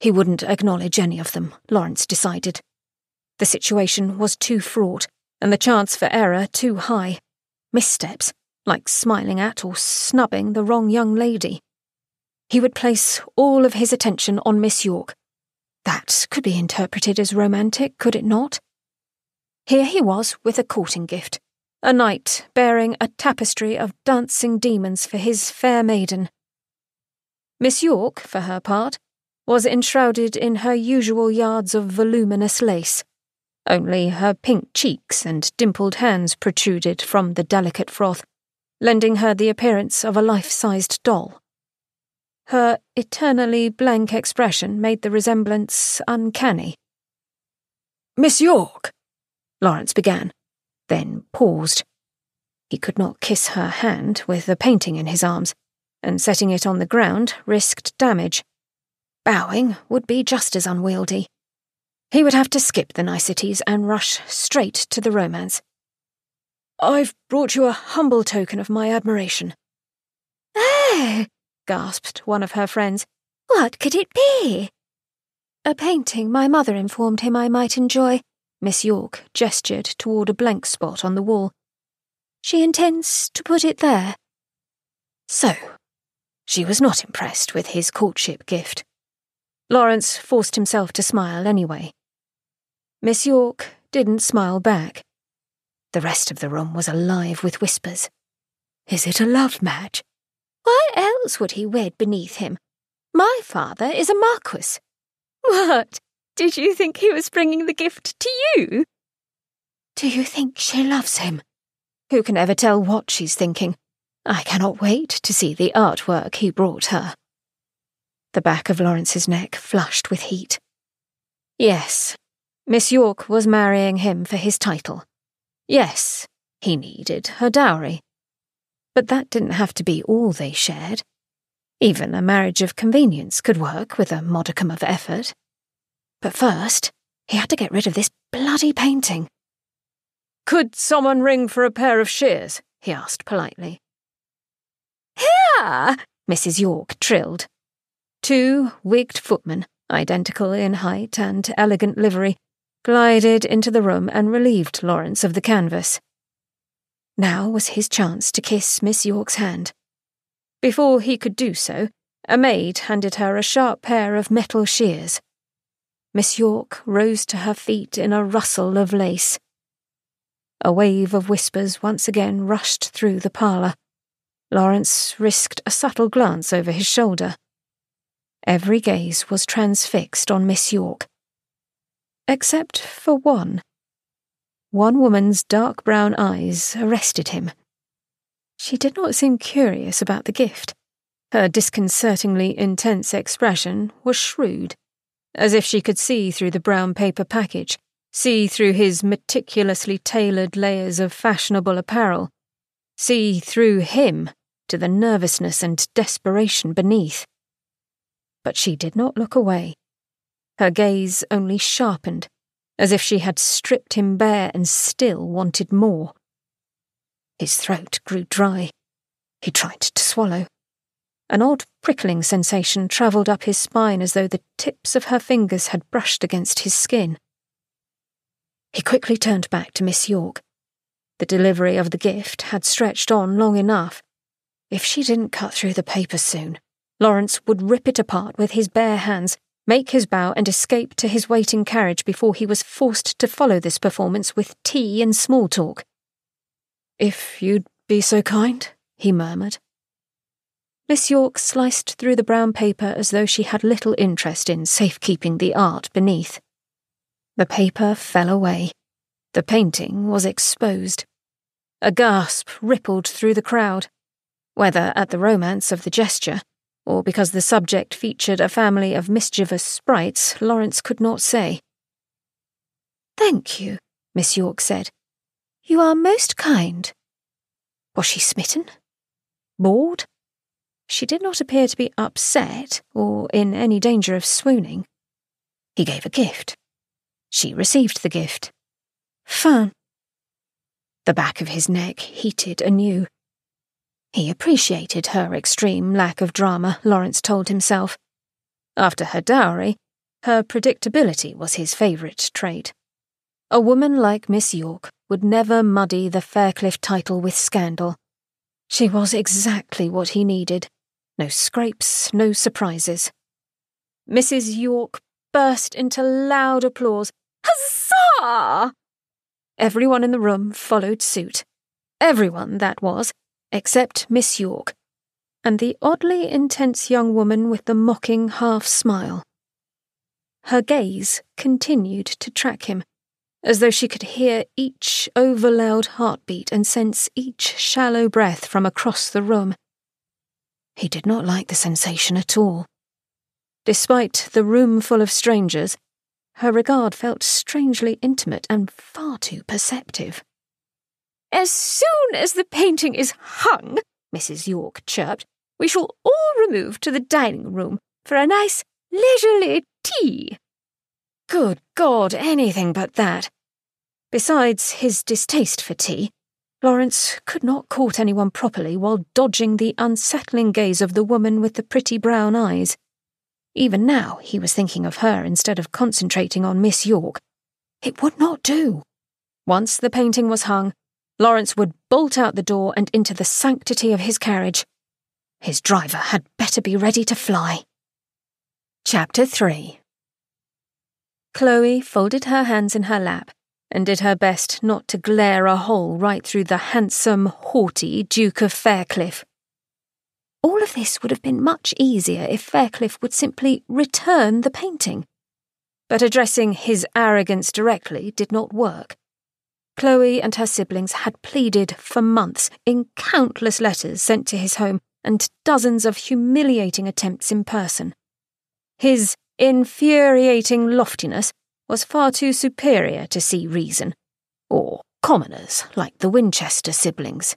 He wouldn't acknowledge any of them, Lawrence decided. The situation was too fraught, and the chance for error too high. Missteps, like smiling at or snubbing the wrong young lady, he would place all of his attention on Miss York. That could be interpreted as romantic, could it not? Here he was with a courting gift, a knight bearing a tapestry of dancing demons for his fair maiden. Miss York, for her part, was enshrouded in her usual yards of voluminous lace. Only her pink cheeks and dimpled hands protruded from the delicate froth, lending her the appearance of a life sized doll. Her eternally blank expression made the resemblance uncanny. Miss York, Lawrence began, then paused. He could not kiss her hand with the painting in his arms, and setting it on the ground risked damage. Bowing would be just as unwieldy. He would have to skip the niceties and rush straight to the romance. I've brought you a humble token of my admiration. Oh, gasped one of her friends. What could it be? A painting my mother informed him I might enjoy. Miss York gestured toward a blank spot on the wall. She intends to put it there. So, She was not impressed with his courtship gift. Lawrence forced himself to smile anyway. Miss York didn't smile back. The rest of the room was alive with whispers. Is it a love match? Why else would he wed beneath him? My father is a marquis. What? Did you think he was bringing the gift to you? Do you think she loves him? Who can ever tell what she's thinking? I cannot wait to see the artwork he brought her. The back of Lawrence's neck flushed with heat. Yes, Miss York was marrying him for his title. Yes, he needed her dowry. But that didn't have to be all they shared. Even a marriage of convenience could work with a modicum of effort. But first, he had to get rid of this bloody painting. Could someone ring for a pair of shears? he asked politely. Here! Mrs. York trilled. Two wigged footmen, identical in height and elegant livery, glided into the room and relieved Lawrence of the canvas. Now was his chance to kiss Miss York's hand. Before he could do so, a maid handed her a sharp pair of metal shears. Miss York rose to her feet in a rustle of lace. A wave of whispers once again rushed through the parlour. Lawrence risked a subtle glance over his shoulder. Every gaze was transfixed on Miss York, except for one. One woman's dark brown eyes arrested him. She did not seem curious about the gift. Her disconcertingly intense expression was shrewd, as if she could see through the brown paper package, see through his meticulously tailored layers of fashionable apparel, see through him to the nervousness and desperation beneath. But she did not look away. Her gaze only sharpened, as if she had stripped him bare and still wanted more. His throat grew dry. He tried to swallow. An odd prickling sensation travelled up his spine as though the tips of her fingers had brushed against his skin. He quickly turned back to Miss York. The delivery of the gift had stretched on long enough. If she didn't cut through the paper soon, Lawrence would rip it apart with his bare hands make his bow, and escape to his waiting carriage before he was forced to follow this performance with tea and small talk. If you'd be so kind, he murmured. Miss York sliced through the brown paper as though she had little interest in safekeeping the art beneath. The paper fell away. The painting was exposed. A gasp rippled through the crowd, whether at the romance of the gesture or because the subject featured a family of mischievous sprites, Lawrence could not say. Thank you, Miss York said. You are most kind. Was she smitten? Bored? She did not appear to be upset or in any danger of swooning. He gave a gift. She received the gift. Fun. The back of his neck heated anew. He appreciated her extreme lack of drama, Lawrence told himself. After her dowry, her predictability was his favourite trait. A woman like Miss York would never muddy the Faircliff title with scandal. She was exactly what he needed. No scrapes, no surprises. Mrs. York burst into loud applause. Huzzah! Everyone in the room followed suit. Everyone, that was, except Miss York, and the oddly intense young woman with the mocking half smile. Her gaze continued to track him, as though she could hear each overloud heartbeat and sense each shallow breath from across the room. He did not like the sensation at all. Despite the room full of strangers, her regard felt strangely intimate and far too perceptive. As soon as the painting is hung, Mrs. York chirped, we shall all remove to the dining room for a nice, leisurely tea. Good God, anything but that. Besides his distaste for tea, Lawrence could not court anyone properly while dodging the unsettling gaze of the woman with the pretty brown eyes. Even now he was thinking of her instead of concentrating on Miss York. It would not do. Once the painting was hung, Lawrence would bolt out the door and into the sanctity of his carriage. His driver had better be ready to fly. Chapter 3 Chloe folded her hands in her lap and did her best not to glare a hole right through the handsome, haughty Duke of Faircliff. All of this would have been much easier if Faircliff would simply return the painting. But addressing his arrogance directly did not work. Chloe and her siblings had pleaded for months in countless letters sent to his home and dozens of humiliating attempts in person. His infuriating loftiness was far too superior to see reason, or commoners like the Wynchester siblings.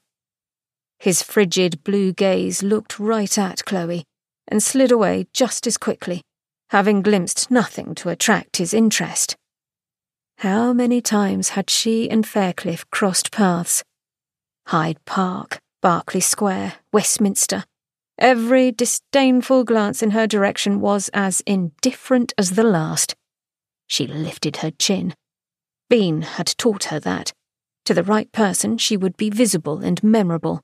His frigid blue gaze looked right at Chloe and slid away just as quickly, having glimpsed nothing to attract his interest. How many times had she and Faircliff crossed paths? Hyde Park, Berkeley Square, Westminster. Every disdainful glance in her direction was as indifferent as the last. She lifted her chin. Bean had taught her that. To the right person, she would be visible and memorable.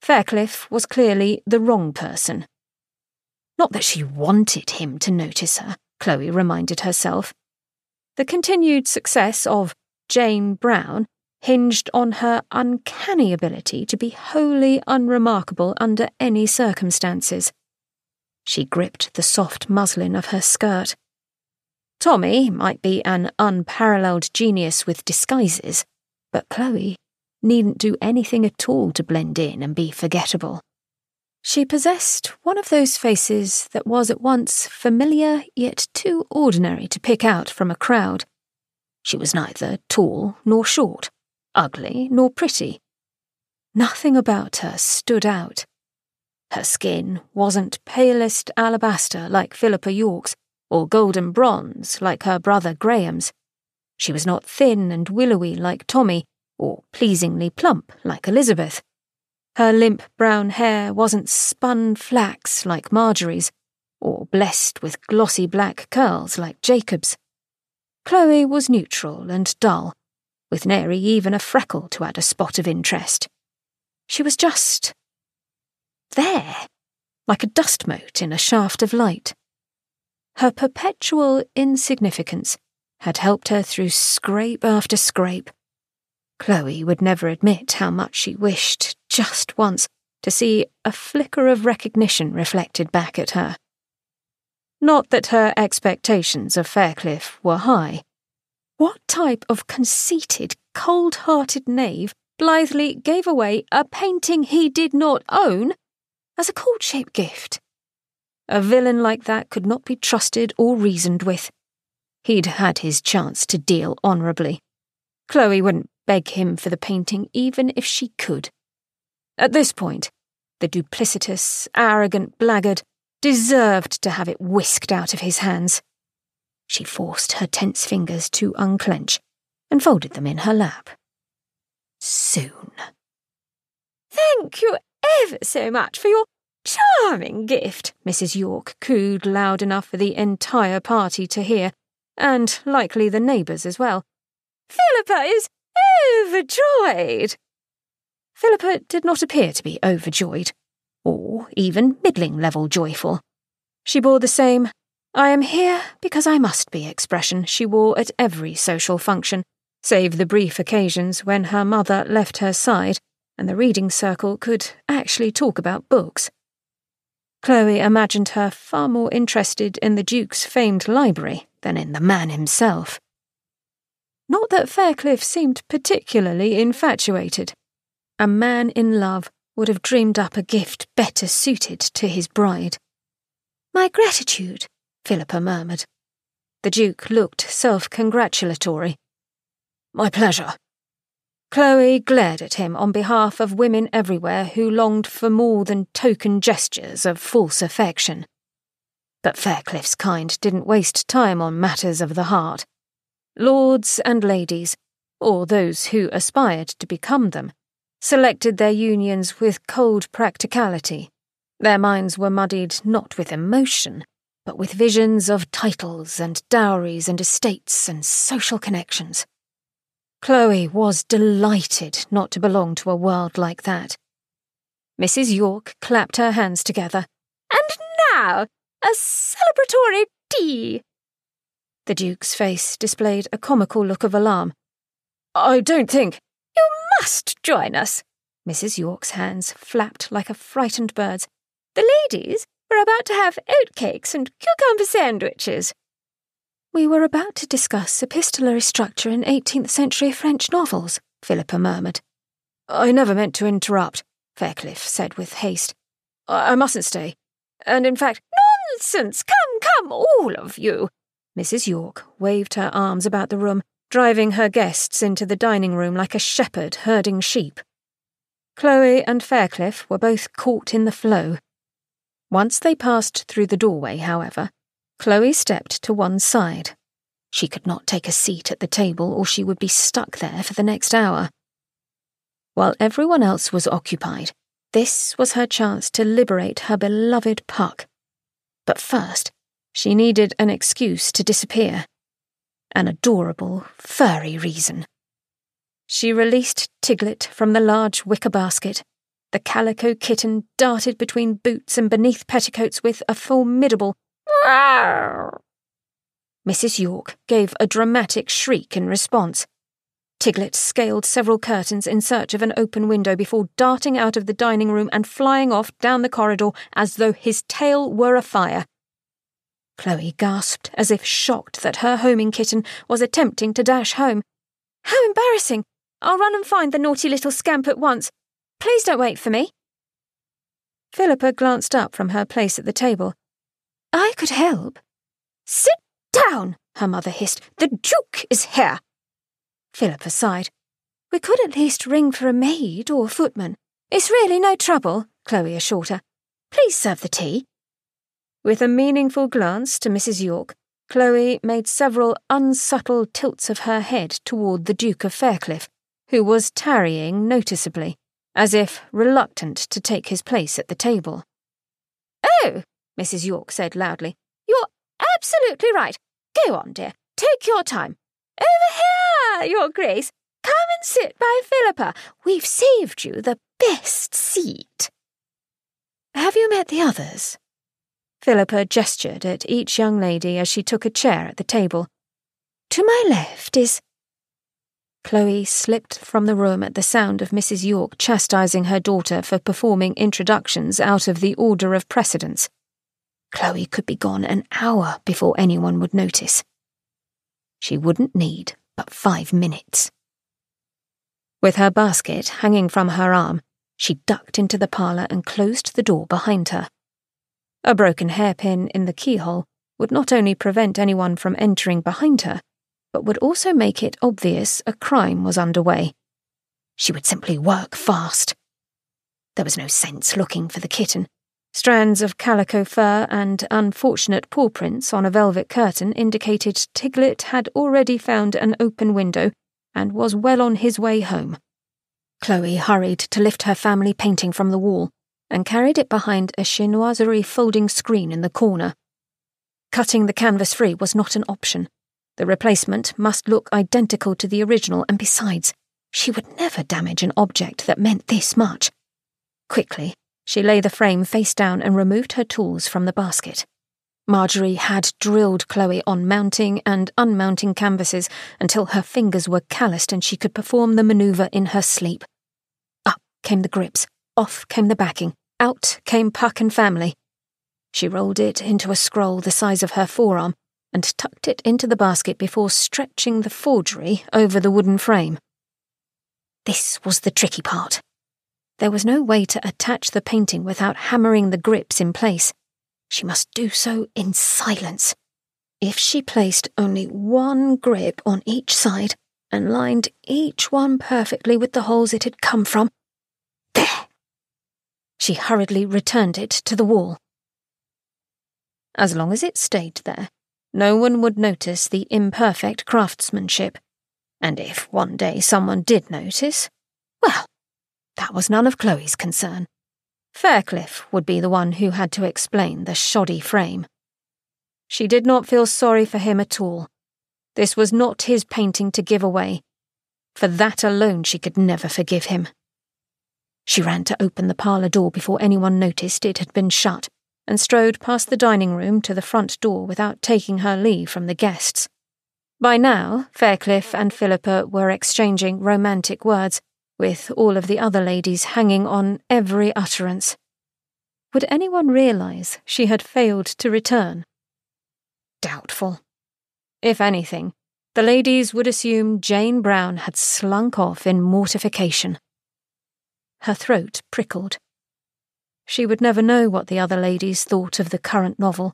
Faircliff was clearly the wrong person. Not that she wanted him to notice her, Chloe reminded herself. The continued success of Jane Brown hinged on her uncanny ability to be wholly unremarkable under any circumstances. She gripped the soft muslin of her skirt. Tommy might be an unparalleled genius with disguises, but Chloe needn't do anything at all to blend in and be forgettable. She possessed one of those faces that was at once familiar yet too ordinary to pick out from a crowd. She was neither tall nor short, ugly nor pretty. Nothing about her stood out. Her skin wasn't palest alabaster like Philippa York's, or golden bronze like her brother Graham's. She was not thin and willowy like Tommy, or pleasingly plump like Elizabeth. Her limp brown hair wasn't spun flax like Marjorie's, or blessed with glossy black curls like Jacob's. Chloe was neutral and dull, with nary even a freckle to add a spot of interest. She was just there, like a dust mote in a shaft of light. Her perpetual insignificance had helped her through scrape after scrape, Chloe would never admit how much she wished, just once, to see a flicker of recognition reflected back at her. Not that her expectations of Faircliff were high. What type of conceited, cold hearted knave blithely gave away a painting he did not own as a courtship gift? A villain like that could not be trusted or reasoned with. He'd had his chance to deal honourably. Chloe wouldn't beg him for the painting even if she could. At this point, the duplicitous, arrogant blackguard deserved to have it whisked out of his hands. She forced her tense fingers to unclench and folded them in her lap. Soon. Thank you ever so much for your charming gift, Mrs. York cooed loud enough for the entire party to hear, and likely the neighbours as well. Philippa is overjoyed. Philippa did not appear to be overjoyed, or even middling level joyful. She bore the same, I am here because I must be expression she wore at every social function, save the brief occasions when her mother left her side and the reading circle could actually talk about books. Chloe imagined her far more interested in the Duke's famed library than in the man himself. Not that Faircliff seemed particularly infatuated. A man in love would have dreamed up a gift better suited to his bride. My gratitude, Philippa murmured. The Duke looked self congratulatory. My pleasure. Chloe glared at him on behalf of women everywhere who longed for more than token gestures of false affection. But Faircliff's kind didn't waste time on matters of the heart. Lords and ladies, or those who aspired to become them, selected their unions with cold practicality. Their minds were muddied not with emotion, but with visions of titles and dowries and estates and social connections. Chloe was delighted not to belong to a world like that. Mrs. York clapped her hands together, And now, a celebratory tea. The Duke's face displayed a comical look of alarm. I don't think. You must join us. Mrs. York's hands flapped like a frightened bird's. The ladies were about to have oatcakes and cucumber sandwiches. We were about to discuss epistolary structure in 18th century French novels, Philippa murmured. I never meant to interrupt, Faircliff said with haste. I, I mustn't stay. And in fact, nonsense! Come, come, all of you! Mrs. York waved her arms about the room, driving her guests into the dining room like a shepherd herding sheep. Chloe and Faircliff were both caught in the flow. Once they passed through the doorway, however, Chloe stepped to one side. She could not take a seat at the table or she would be stuck there for the next hour. While everyone else was occupied, this was her chance to liberate her beloved Puck. But first, she needed an excuse to disappear. An adorable, furry reason. She released Tiglet from the large wicker basket. The calico kitten darted between boots and beneath petticoats with a formidable. Mrs. York gave a dramatic shriek in response. Tiglet scaled several curtains in search of an open window before darting out of the dining room and flying off down the corridor as though his tail were afire. Chloe gasped as if shocked that her homing kitten was attempting to dash home. How embarrassing! I'll run and find the naughty little scamp at once. Please don't wait for me. Philippa glanced up from her place at the table. I could help. Sit down, her mother hissed. The Duke is here. Philippa sighed. We could at least ring for a maid or a footman. It's really no trouble, Chloe assured her. Please serve the tea. With a meaningful glance to Mrs. York, Chloe made several unsubtle tilts of her head toward the Duke of Faircliff, who was tarrying noticeably, as if reluctant to take his place at the table. Oh, Mrs. York said loudly, you're absolutely right. Go on, dear. Take your time. Over here, Your Grace. Come and sit by Philippa. We've saved you the best seat. Have you met the others? Philippa gestured at each young lady as she took a chair at the table. To my left is. Chloe slipped from the room at the sound of Mrs. York chastising her daughter for performing introductions out of the order of precedence. Chloe could be gone an hour before anyone would notice. She wouldn't need but five minutes. With her basket hanging from her arm, she ducked into the parlour and closed the door behind her. A broken hairpin in the keyhole would not only prevent anyone from entering behind her, but would also make it obvious a crime was underway. She would simply work fast. There was no sense looking for the kitten. Strands of calico fur and unfortunate paw prints on a velvet curtain indicated Tiglet had already found an open window and was well on his way home. Chloe hurried to lift her family painting from the wall and carried it behind a chinoiserie folding screen in the corner. Cutting the canvas free was not an option. The replacement must look identical to the original, and besides, she would never damage an object that meant this much. Quickly, she lay the frame face down and removed her tools from the basket. Marjorie had drilled Chloe on mounting and unmounting canvases until her fingers were calloused and she could perform the maneuver in her sleep. Up came the grips, off came the backing, out came Puck and family. She rolled it into a scroll the size of her forearm and tucked it into the basket before stretching the forgery over the wooden frame. This was the tricky part. There was no way to attach the painting without hammering the grips in place. She must do so in silence. If she placed only one grip on each side and lined each one perfectly with the holes it had come from, there! She hurriedly returned it to the wall. As long as it stayed there, no one would notice the imperfect craftsmanship. And if one day someone did notice, well, that was none of Chloe's concern. Faircliff would be the one who had to explain the shoddy frame. She did not feel sorry for him at all. This was not his painting to give away. For that alone she could never forgive him. She ran to open the parlour door before anyone noticed it had been shut, and strode past the dining room to the front door without taking her leave from the guests. By now, Faircliff and Philippa were exchanging romantic words, with all of the other ladies hanging on every utterance. Would anyone realise she had failed to return? Doubtful. If anything, the ladies would assume Jane Brown had slunk off in mortification. Her throat prickled. She would never know what the other ladies thought of the current novel,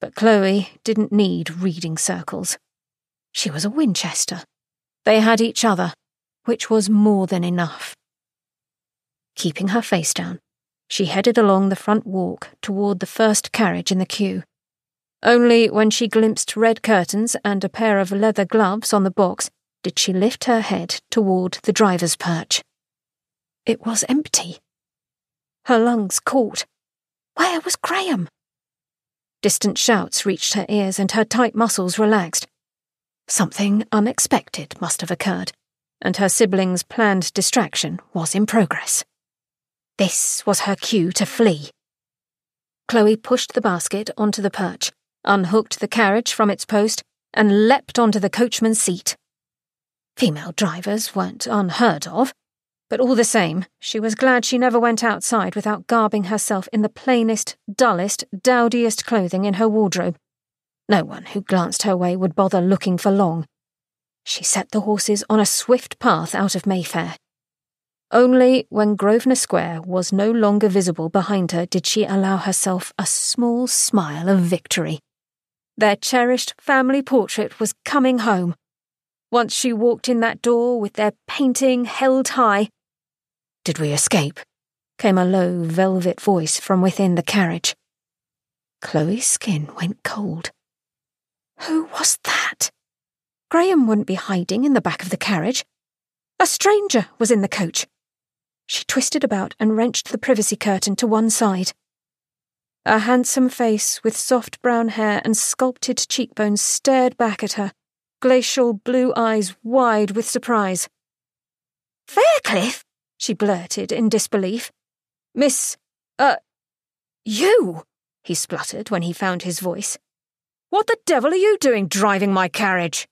but Chloe didn't need reading circles. She was a Wynchester. They had each other, which was more than enough. Keeping her face down, she headed along the front walk toward the first carriage in the queue. Only when she glimpsed red curtains and a pair of leather gloves on the box did she lift her head toward the driver's perch. It was empty. Her lungs caught. Where was Graham? Distant shouts reached her ears and her tight muscles relaxed. Something unexpected must have occurred, and her siblings' planned distraction was in progress. This was her cue to flee. Chloe pushed the basket onto the perch, unhooked the carriage from its post, and leapt onto the coachman's seat. Female drivers weren't unheard of, but all the same, she was glad she never went outside without garbing herself in the plainest, dullest, dowdiest clothing in her wardrobe. No one who glanced her way would bother looking for long. She set the horses on a swift path out of Mayfair. Only when Grosvenor Square was no longer visible behind her did she allow herself a small smile of victory. Their cherished family portrait was coming home. Once she walked in that door with their painting held high. Did we escape? came a low, velvet voice from within the carriage. Chloe's skin went cold. Who was that? Graham wouldn't be hiding in the back of the carriage. A stranger was in the coach. She twisted about and wrenched the privacy curtain to one side. A handsome face with soft brown hair and sculpted cheekbones stared back at her, glacial blue eyes wide with surprise. Faircliff? She blurted in disbelief. Miss, uh, you, he spluttered when he found his voice. What the devil are you doing driving my carriage?